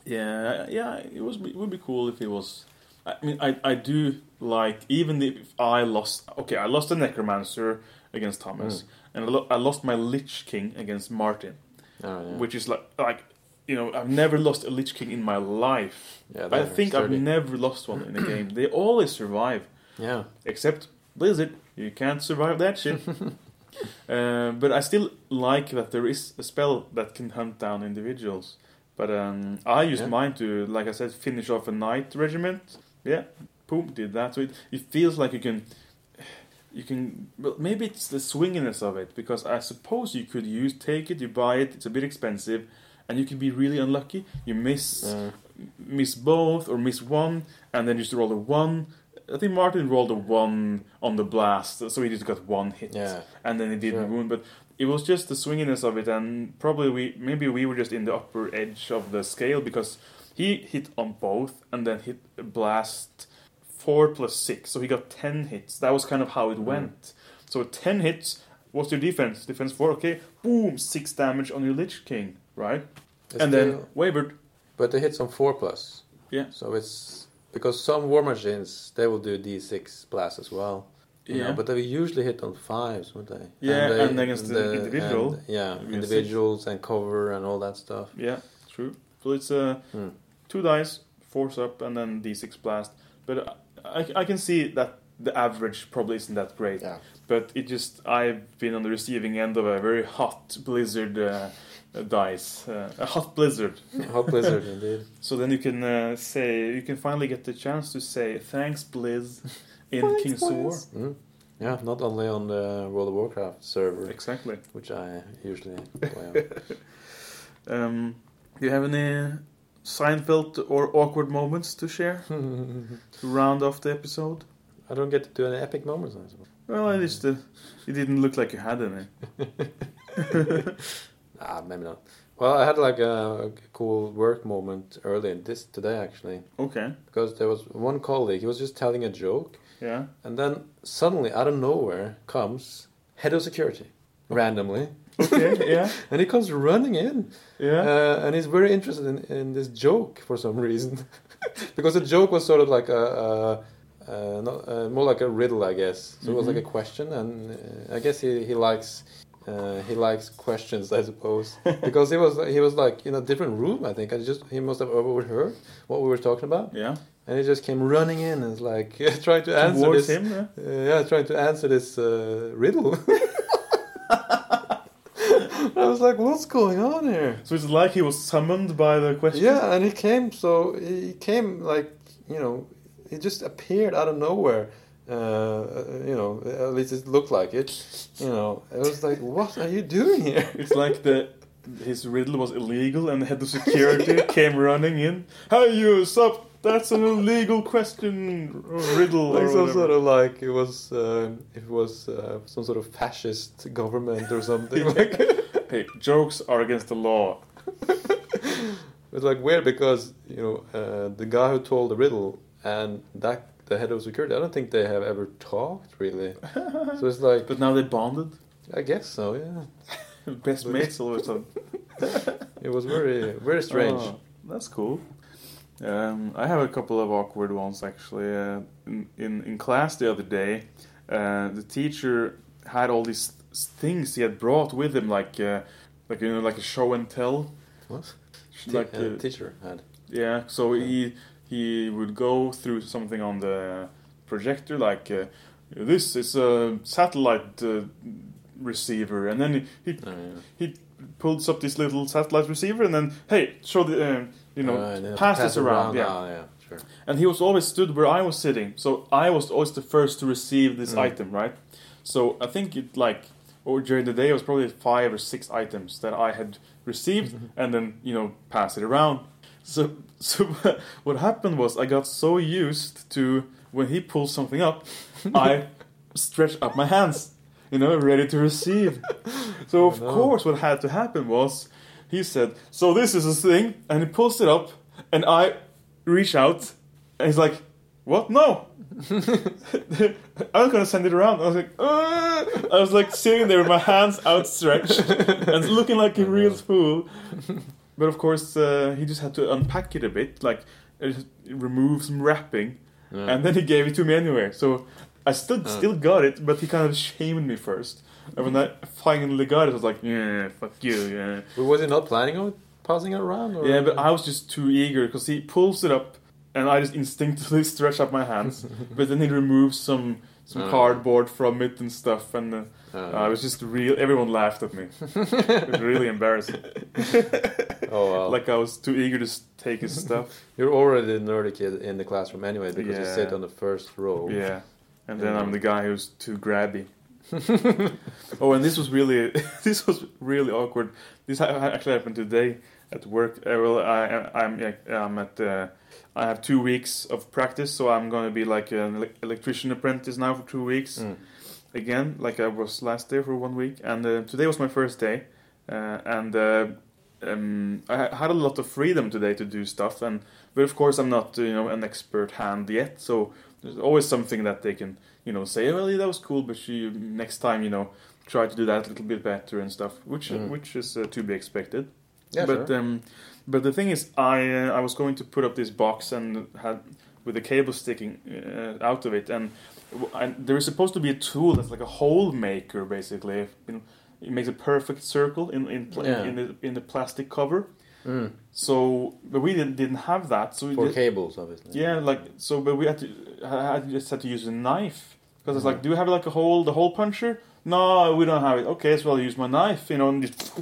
Yeah, yeah, it was. It would be cool if it was. I mean, I I do like even if I lost. Okay, I lost a necromancer against Thomas, hmm. and I, lo- I lost my Lich King against Martin, Oh, yeah. which is like like you know I've never lost a Lich King in my life. yeah, I think I've never lost one in a game. They always survive, Yeah. except Blizzard. You can't survive that shit. uh, but I still like that there is a spell that can hunt down individuals. But um, I used Yeah. mine to, like I said, finish off a knight regiment. Yeah, boom, did that. So it, it feels like you can, you can. Well, maybe it's the swinginess of it because I suppose you could use take it, you buy it. It's a bit expensive, and you can be really unlucky. You miss Uh, miss both or miss one, and then you just roll a one. I think Martin rolled a one on the blast, so he just got one hit, yeah. and then he didn't Sure. wound. But it was just the swinginess of it, and probably we maybe we were just in the upper edge of the scale because he hit on both, and then hit a blast four plus six, so he got ten hits. That was kind of how it Mm. went. So ten hits. What's your defense? Defense four. Okay, boom, six damage on your Lich King, right? It's and then wavered. but they hit some four plus. Yeah. So it's because some war machines they will do D6 blast as well. you know, Yeah. but they usually hit on fives, would they? Yeah, they- and against the individual, and- yeah, against individuals and cover and all that stuff. Yeah, true. So it's uh, Hmm. two dice, force up, and then d6 blast. But I, I can see that the average probably isn't that great. Yeah. But it just I've been on the receiving end of a very hot blizzard uh, dice, uh, a hot blizzard. Hot blizzard indeed. So then you can uh, say you can finally get the chance to say thanks Blizz in King's War. Mm. Yeah, not only on the World of Warcraft server, Exactly. which I usually play Um, do you have any Seinfeld or awkward moments to share to round off the episode? I don't get to do any epic moments. I suppose. Well, at least uh, it didn't look like you had any. Ah, maybe not. Well, I had like a, cool work moment early in this today actually, Okay. because there was one colleague. He was just telling a joke, Yeah. and then suddenly, out of nowhere, comes head of security randomly, Okay. Yeah. and he comes running in, Yeah. uh, and he's very interested in, in this joke for some reason, because the joke was sort of like a. a uh, not, uh, more like a riddle, I guess. So it was like a question, and uh, I guess he, he likes uh, he likes questions, I suppose, because he was he was like in a different room, I think. I just he must have overheard what we were talking about, yeah. and he just came running in and was like trying to answer Towards this. him. Yeah. Uh, yeah, trying to answer this uh, riddle. I was like, what's going on here? So it's like he was summoned by the question. Yeah, and he came. So he came like you know, he just appeared out of nowhere. Uh, you know, at least it looked like it. You know, it was like, what are you doing here? It's like the his riddle was illegal, and the head of security came running in. Hey, you, sup? That's an illegal question, or riddle, or Like some whatever. sort of like it was uh, it was uh, some sort of fascist government or something. like Hey, jokes are against the law. it's like weird because you know uh, the guy who told the riddle and that the head of security. I don't think they have ever talked really. so it's like But now they bonded, I guess so. Yeah, best mates all of a sudden. it was very very strange. Oh, that's cool. Um, I have a couple of awkward ones actually. Uh, in, in in class the other day, uh, the teacher had all these things he had brought with him, like uh, like you know, like a show and tell. What? Like uh, uh, teacher had. yeah, so he he would go through something on the projector, like uh, this is a satellite uh, receiver, and then he he, Oh, yeah. he pulls up this little satellite receiver, and then hey, show the uh, you know Uh, pass this it around, yeah. Ah, yeah, sure. And he was always stood where I was sitting, so I was always the first to receive this Mm. item, right? So I think it like or during the day it was probably five or six items that I had received, and then you know pass it around. So so what happened was I got so used to when he pulls something up, I stretch up my hands, you know, ready to receive. So of course what had to happen was he said, "So this is a thing," and he pulls it up, and I reach out, and he's like, "What? No." I was gonna send it around. I was like, "Uh." I was like sitting there with my hands outstretched and looking like a real fool. But of course, uh, he just had to unpack it a bit, like uh, remove some wrapping, Yeah. and then he gave it to me anyway. So I still still got it, but he kind of shamed me first. And when I finally got it, I was like, "Yeah, fuck you." Yeah. But was he not planning on passing it around? Or? Yeah, but I was just too eager because he pulls it up, and I just instinctively stretch up my hands. but then he removes some some Oh. cardboard from it and stuff, and uh, Uh, I was just real. Everyone laughed at me. it was really embarrassing. oh well. Like I was too eager to take his stuff. You're already the nerdy kid in the classroom anyway because you Yeah. sit on the first row. Yeah, and then I'm the guy who's too grabby. oh, and this was really this was really awkward. This actually happened today at work. Uh, well, I, I'm I'm at. Uh, I have two weeks of practice, so I'm going to be like an electrician apprentice now for two weeks Mm. again, like I was last day for one week. And uh, today was my first day, uh, and uh, um, I had a lot of freedom today to do stuff. And but of course, I'm not you know an expert hand yet, so there's always something that they can you know say, well, yeah, that was cool, but you next time you know try to do that a little bit better and stuff, which Mm. which is uh, to be expected. Yeah, but sure. um, but the thing is, I uh, I was going to put up this box and had with the cable sticking uh, out of it, and, and there is supposed to be a tool that's like a hole maker, basically. You know, it makes a perfect circle in in pl- Yeah. in the in the plastic cover. Mm. So, but we didn't didn't have that. So we For did- cables, obviously. yeah, like so, but we had to. I just had to use a knife because it's Mhm. like, do you have like a hole, the hole puncher? No, we don't have it. Okay, so I'll use my knife, you know, and just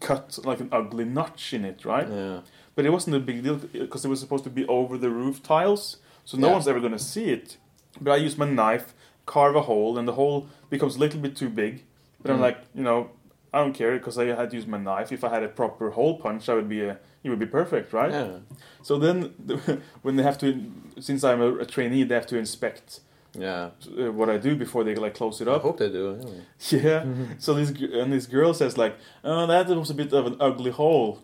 cut like an ugly notch in it, right? Yeah. But it wasn't a big deal because it was supposed to be over the roof tiles, so no Yeah. one's ever gonna see it. But I use my knife, carve a hole, and the hole becomes a little bit too big. But I'm Mm. like, you know, I don't care because I had to use my knife. If I had a proper hole punch, I would be a, it would be perfect, right? Yeah. So then, when they have to, since I'm a, a trainee, they have to inspect Yeah. uh, what I do before they like close it up. I hope they do. Anyway. Yeah. So this and this girl says like, "Oh, that was a bit of an ugly hole,"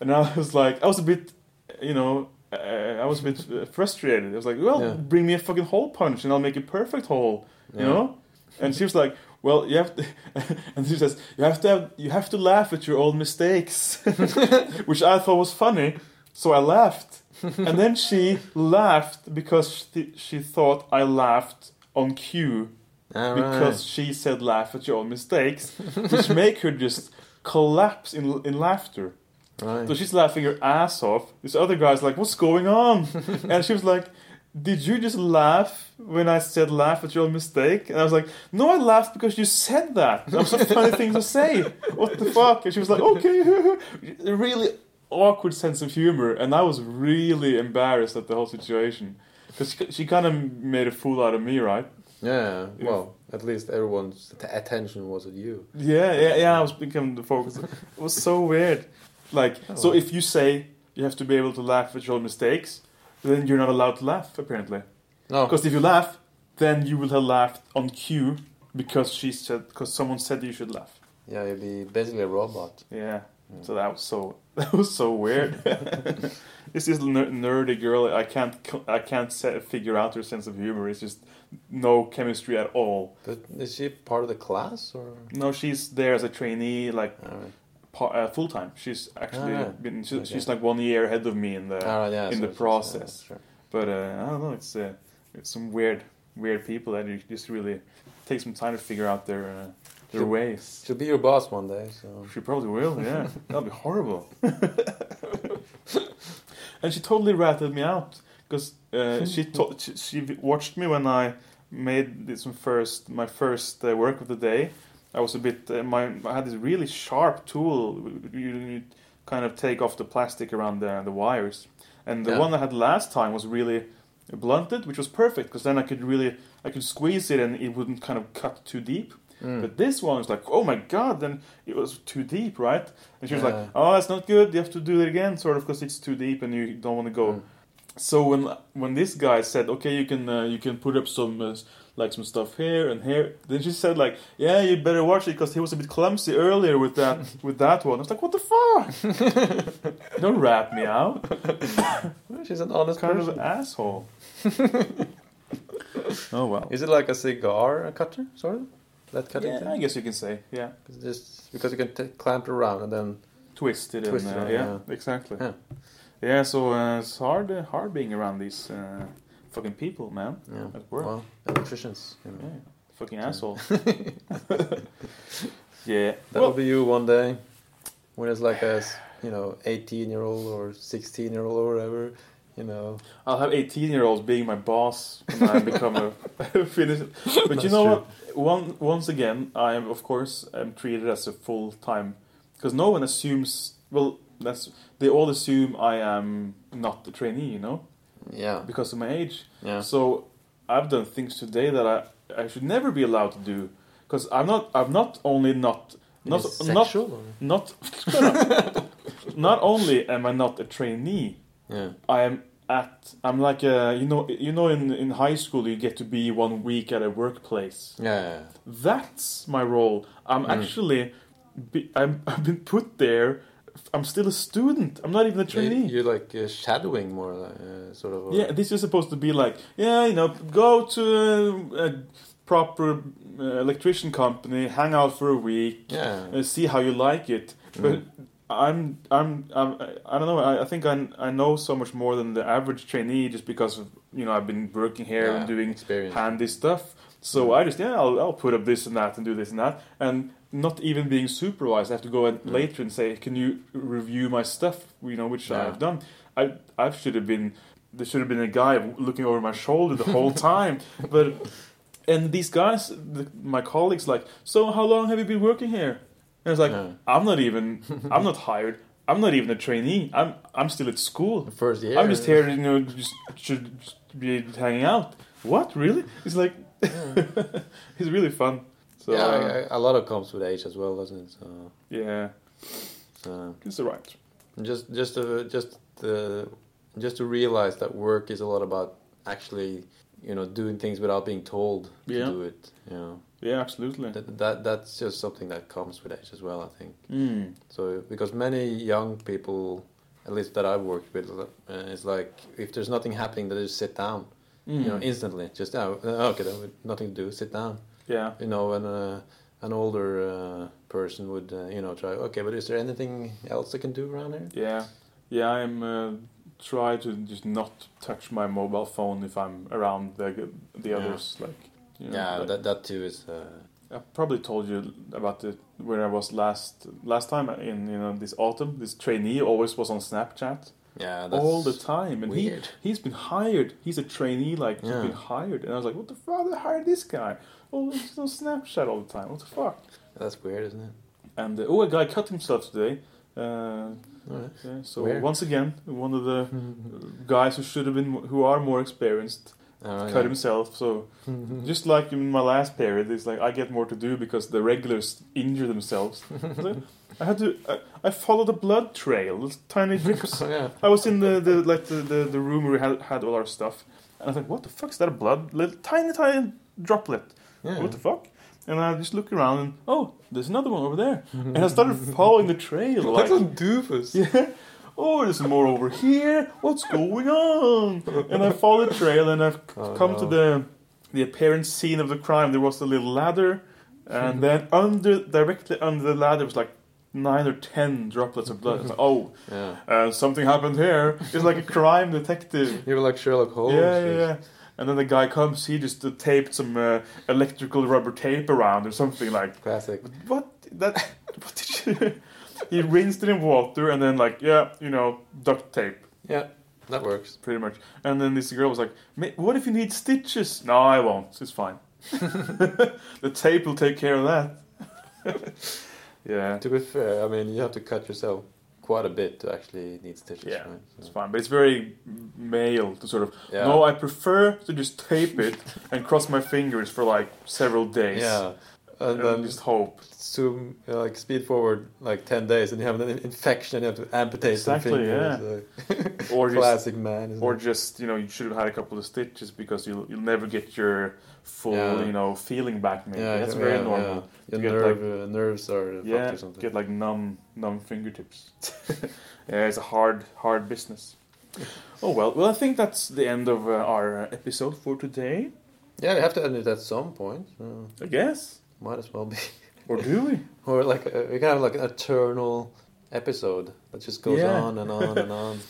and I was like, I was a bit, you know, uh, I was a bit uh, frustrated. I was like, "Well, Yeah. bring me a fucking hole punch, and I'll make a perfect hole," you Yeah. know. And she was like, "Well, you have to," and she says, "You have to have, you have to laugh at your own mistakes," which I thought was funny. So I laughed, and then she laughed because she, she thought I laughed on cue All because she said laugh at your own mistakes, which make her just collapse in in laughter. right. So she's laughing her ass off. This other guy's like, "What's going on?" and she was like, did you just laugh when I said laugh at your own mistake? And I was like, no, I laughed because you said that. That was a funny thing to say. What the fuck? And she was like, okay. really awkward sense of humor. And I was really embarrassed at the whole situation. Because she, she kind of made a fool out of me, right? Yeah. Well, at least everyone's t- attention was at you. Yeah, yeah, yeah. I was becoming the focus. It was so weird. Like, oh, so if you say you have to be able to laugh at your mistakes, then you're not allowed to laugh, apparently. Oh. No. Because if you laugh, then you will have laughed on cue because she said because someone said you should laugh. Yeah, you'd be basically a robot. Yeah. So that was so that was so weird. it's this ner- nerdy girl. I can't I can't se- figure out her sense of humor. It's just no chemistry at all. But is she part of the class or? No, she's there as a trainee, like Alright. pa- uh, full time. She's actually Ah, been. She, okay. She's like one year ahead of me in the Alright, yeah, in so the process. yeah, sure. But uh, I don't know. It's uh, it's some weird weird people that you just really take some time to figure out their uh, their Should- ways. She'll be your boss one day. So. She probably will. Yeah, that'll be horrible. and she totally ratted me out because uh, she, to- she she watched me when I made this first my first uh, work of the day. I was a bit uh, my I had this really sharp tool. You, you kind of take off the plastic around the the wires, and the Yeah. one I had last time was really blunted, which was perfect because then I could really I could squeeze it and it wouldn't kind of cut too deep. Mm. But this one was like, oh my god, then it was too deep, right? And she was Yeah. like, oh, that's not good. You have to do it again, sort of, because it's too deep and you don't want to go. Mm. So when when this guy said, okay, you can uh, you can put up some uh, like some stuff here and here, then she said like, yeah, you better watch it because he was a bit clumsy earlier with that with that one. I was like, what the fuck? don't rap me out. She's an honest Kind of an asshole. oh well. Is it like a cigar cutter, sort of? That cutting Yeah, I guess you can say yeah. Just because you can t- clamp it around and then twisted, Twisted, and uh, yeah. yeah, exactly. Yeah. Yeah, so uh, it's hard, uh, hard being around these uh, fucking people, man. yeah, At work. well, electricians. You know. Yeah, fucking asshole. yeah. That well, will be you one day, when it's like a you know 18 year old or 16 year old or whatever. You know, I'll have eighteen-year-olds being my boss when I become a Finnish. But you know true. what? One once again, I am of course am treated as a full-time because no one assumes. Well, that's they all assume I am not a trainee. You know, yeah, because of my age. yeah. So I've done things today that I, I should never be allowed to do because I'm not I'm not only not not not not not only am I not a trainee, yeah, I am at I'm like a you know you know in in high school you get to be one week at a workplace. yeah, yeah. That's my role. I'm Mm. actually be, I'm I've been put there. I'm still a student. I'm not even a trainee. You're like uh, shadowing more, uh, sort of. Yeah, this is supposed to be like, yeah, you know, go to a, a proper uh, electrician company, hang out for a week, yeah, uh, see how you like it. But Mm. I'm, I'm, I'm, I don't know. I, I think I, I know so much more than the average trainee just because of you know I've been working here Yeah, and doing experience. handy stuff. So I just yeah, I'll, I'll put up this and that and do this and that, and not even being supervised. I have to go in Mm. later and say, can you review my stuff? You know, which Yeah. I've done. I I should have been there should have been a guy looking over my shoulder the whole time, but. And these guys, the, my colleagues, like, so how long have you been working here? And it's like, Yeah. I'm not even, I'm not hired. I'm not even a trainee. I'm, I'm still at school. First year. I'm just here, you know, just should be hanging out. What really? It's like, it's really fun. So yeah, uh, I- I- a lot of comes with age as well, doesn't it? So, yeah, so it's alright. just just to just uh, just to realize that work is a lot about actually you know doing things without being told Yeah. to do it. You know Yeah, absolutely. that, that that's just something that comes with age as well. I think. Mm. So because many young people, at least that I've worked with, uh, it's like if there's nothing happening, they just sit down. Mm. You know, instantly. Just oh, uh, okay, nothing to do, sit down. yeah, You know, and uh, an older uh, person would uh, you know try. Okay, but is there anything else I can do around here? yeah, yeah. I'm uh, try to just not touch my mobile phone if I'm around the the Yeah. others. Like, you know, yeah, like- that that too is. Uh, I probably told you about the where I was last last time in you know this autumn. This trainee always was on Snapchat Yeah, that's all the time, and he weird. he's been hired. He's a trainee, like he's Yeah. been hired, and I was like, what the fuck? They hired this guy. Oh, he's on Snapchat all the time. What the fuck? That's weird, isn't it? And uh, oh, a guy cut himself today. Uh, Alright. yeah, so Where? once again, one of the guys who should have been, who are more experienced, Oh, cut yeah. himself. So just like in my last period, it's like I get more to do because the regulars injure themselves. So I had to. I, I followed a blood trail, tiny drips. Oh, yeah. I was in the, the like the, the, the room where we had, had all our stuff, and I was like, "What the fuck is that? A blood? Little, tiny tiny droplet? Yeah. What the fuck?" And I just look around and oh, there's another one over there, and I started following the trail. Like Like, a doofus. yeah. Oh, there's more over here. What's going on? And I follow the trail, and I've Oh, come no. to the the apparent scene of the crime. There was a little ladder, and then under directly under the ladder was like nine or ten droplets of blood. Like, oh, Yeah. uh, something happened here. It's like a crime detective. You were like Sherlock Holmes. Yeah, yeah, yeah. And then the guy comes. He just uh, taped some uh, electrical rubber tape around or something like. Classic. What that? What did you? He rinsed it in water and then like yeah, you know, duct tape Yeah, that works. pretty much. And then this girl was like, "What if you need stitches?" No, I won't. It's fine. the tape will take care of that. yeah, To be fair, I mean, you have to cut yourself quite a bit to actually need stitches. Yeah, right? it's fine. But it's very male to sort of. Yeah. No, I prefer to just tape it and cross my fingers for like several days. Yeah. And then just hope. zoom, uh, like speed forward like 10 days and you have an infection and you have to amputate Exactly, the finger. Or just Classic man. or it? just you know you should have had a couple of stitches because you'll you'll never get your full Yeah. you know feeling back. Maybe yeah, that's yeah, very normal. yeah. Your get, nerve, uh, nerves are Yeah, or something. get like numb numb fingertips. yeah, it's a hard hard business. Oh well, well I think that's the end of uh, our uh, episode for today. Yeah, we have to end it at some point. I guess, might as well be. or do we? or like uh, we can have like an eternal episode that just goes Yeah. on and on and on.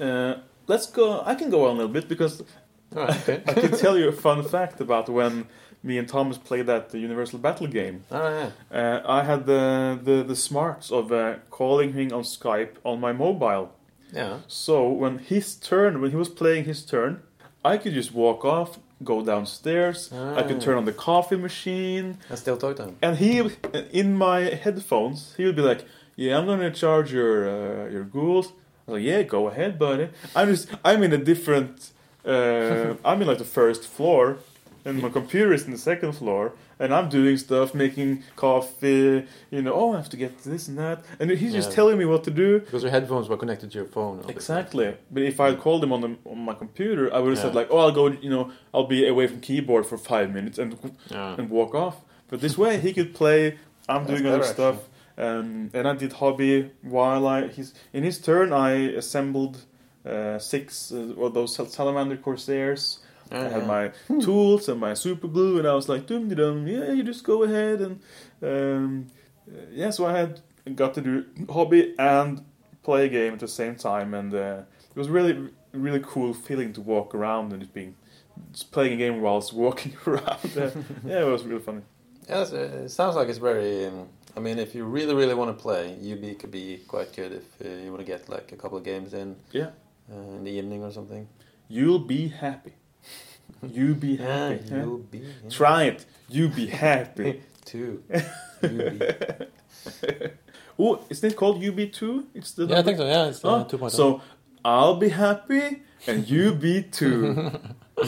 Uh, let's go. I can go on a little bit because right, okay. I can tell you a fun fact about when me and Thomas played that Universal Battle game. Right, yeah. Uh, I had the, the, the smarts of uh, calling him on Skype on my mobile. Yeah. So when his turn, when he was playing his turn, I could just walk off, go downstairs. I could Ah. turn on the coffee machine, And still talk to him. and he, in my headphones, he would be like, "Yeah, I'm gonna charge your uh, your ghouls." I was like, "Yeah, go ahead, buddy." I'm just, I'm in a different, uh, I'm in like the first floor, and my computer is in the second floor, and I'm doing stuff, making coffee. You know, oh, I have to get this and that, and he's just telling me what to do. Because your headphones were connected to your phone. Exactly. But if I had called him on the on my computer, I would have said like, "Oh, I'll go. You know, I'll be away from keyboard for five minutes and Yeah. and walk off." But this way, he could play. I'm doing other better, stuff, um, and I did hobby while I. He's in his turn. I assembled uh, six uh, of those salamander corsairs. I had my tools and my super glue, and I was like, "Dum dum, yeah, you just go ahead." And um, uh, yeah, so I had got to do hobby and play a game at the same time, and uh, it was really, really cool feeling to walk around and just being just playing a game whilst walking around. Uh, yeah, it was really funny. Yeah, uh, it sounds like it's very. Um, I mean, if you really, really want to play, UB could be quite good if uh, you want to get like a couple of games in Yeah, uh, in the evening or something. you'll be happy. You be happy. Yeah, yeah? you'll be yeah. Try it. You be happy. too. UB. oh, isn't it called UB2? It's the yeah, I think so. Yeah, it's uh, Oh, 2.0. so I'll be happy and you be too.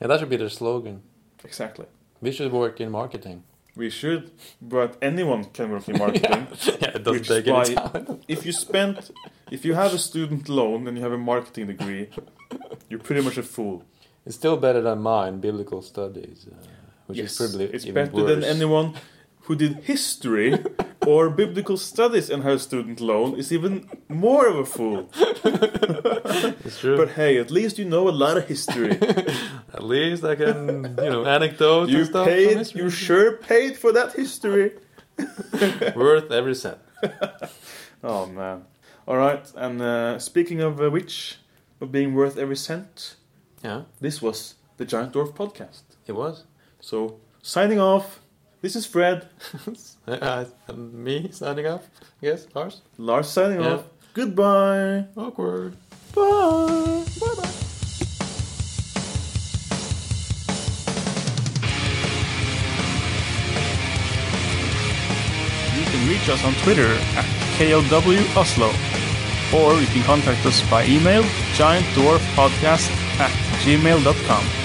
yeah, that should be the slogan. exactly. We should work in marketing. We should, but anyone can work in marketing. yeah, it Which is why- if you spent, if you have a student loan and you have a marketing degree, you're pretty much a fool. It's still better than mine, biblical studies, uh, which yes, is probably it's even better worse. than anyone who did history or biblical studies and has a student loan is even more of a fool. It's true. But hey, at least you know a lot of history. At least I can, you know, anecdotes you and stuff. from paid, you sure paid for that history. Worth every cent. Oh man. All right. And uh, speaking of uh, which, of being worth every cent, Yeah, this was the Giant Dwarf podcast. it was. So signing off. This is Fred. Uh, me signing off. Yes, Lars. Lars signing Yeah. off. Goodbye. Awkward. Bye. Bye bye. You can reach us on Twitter at KLW Oslo, or you can contact us by email giantdwarfpodcast at gmail.com.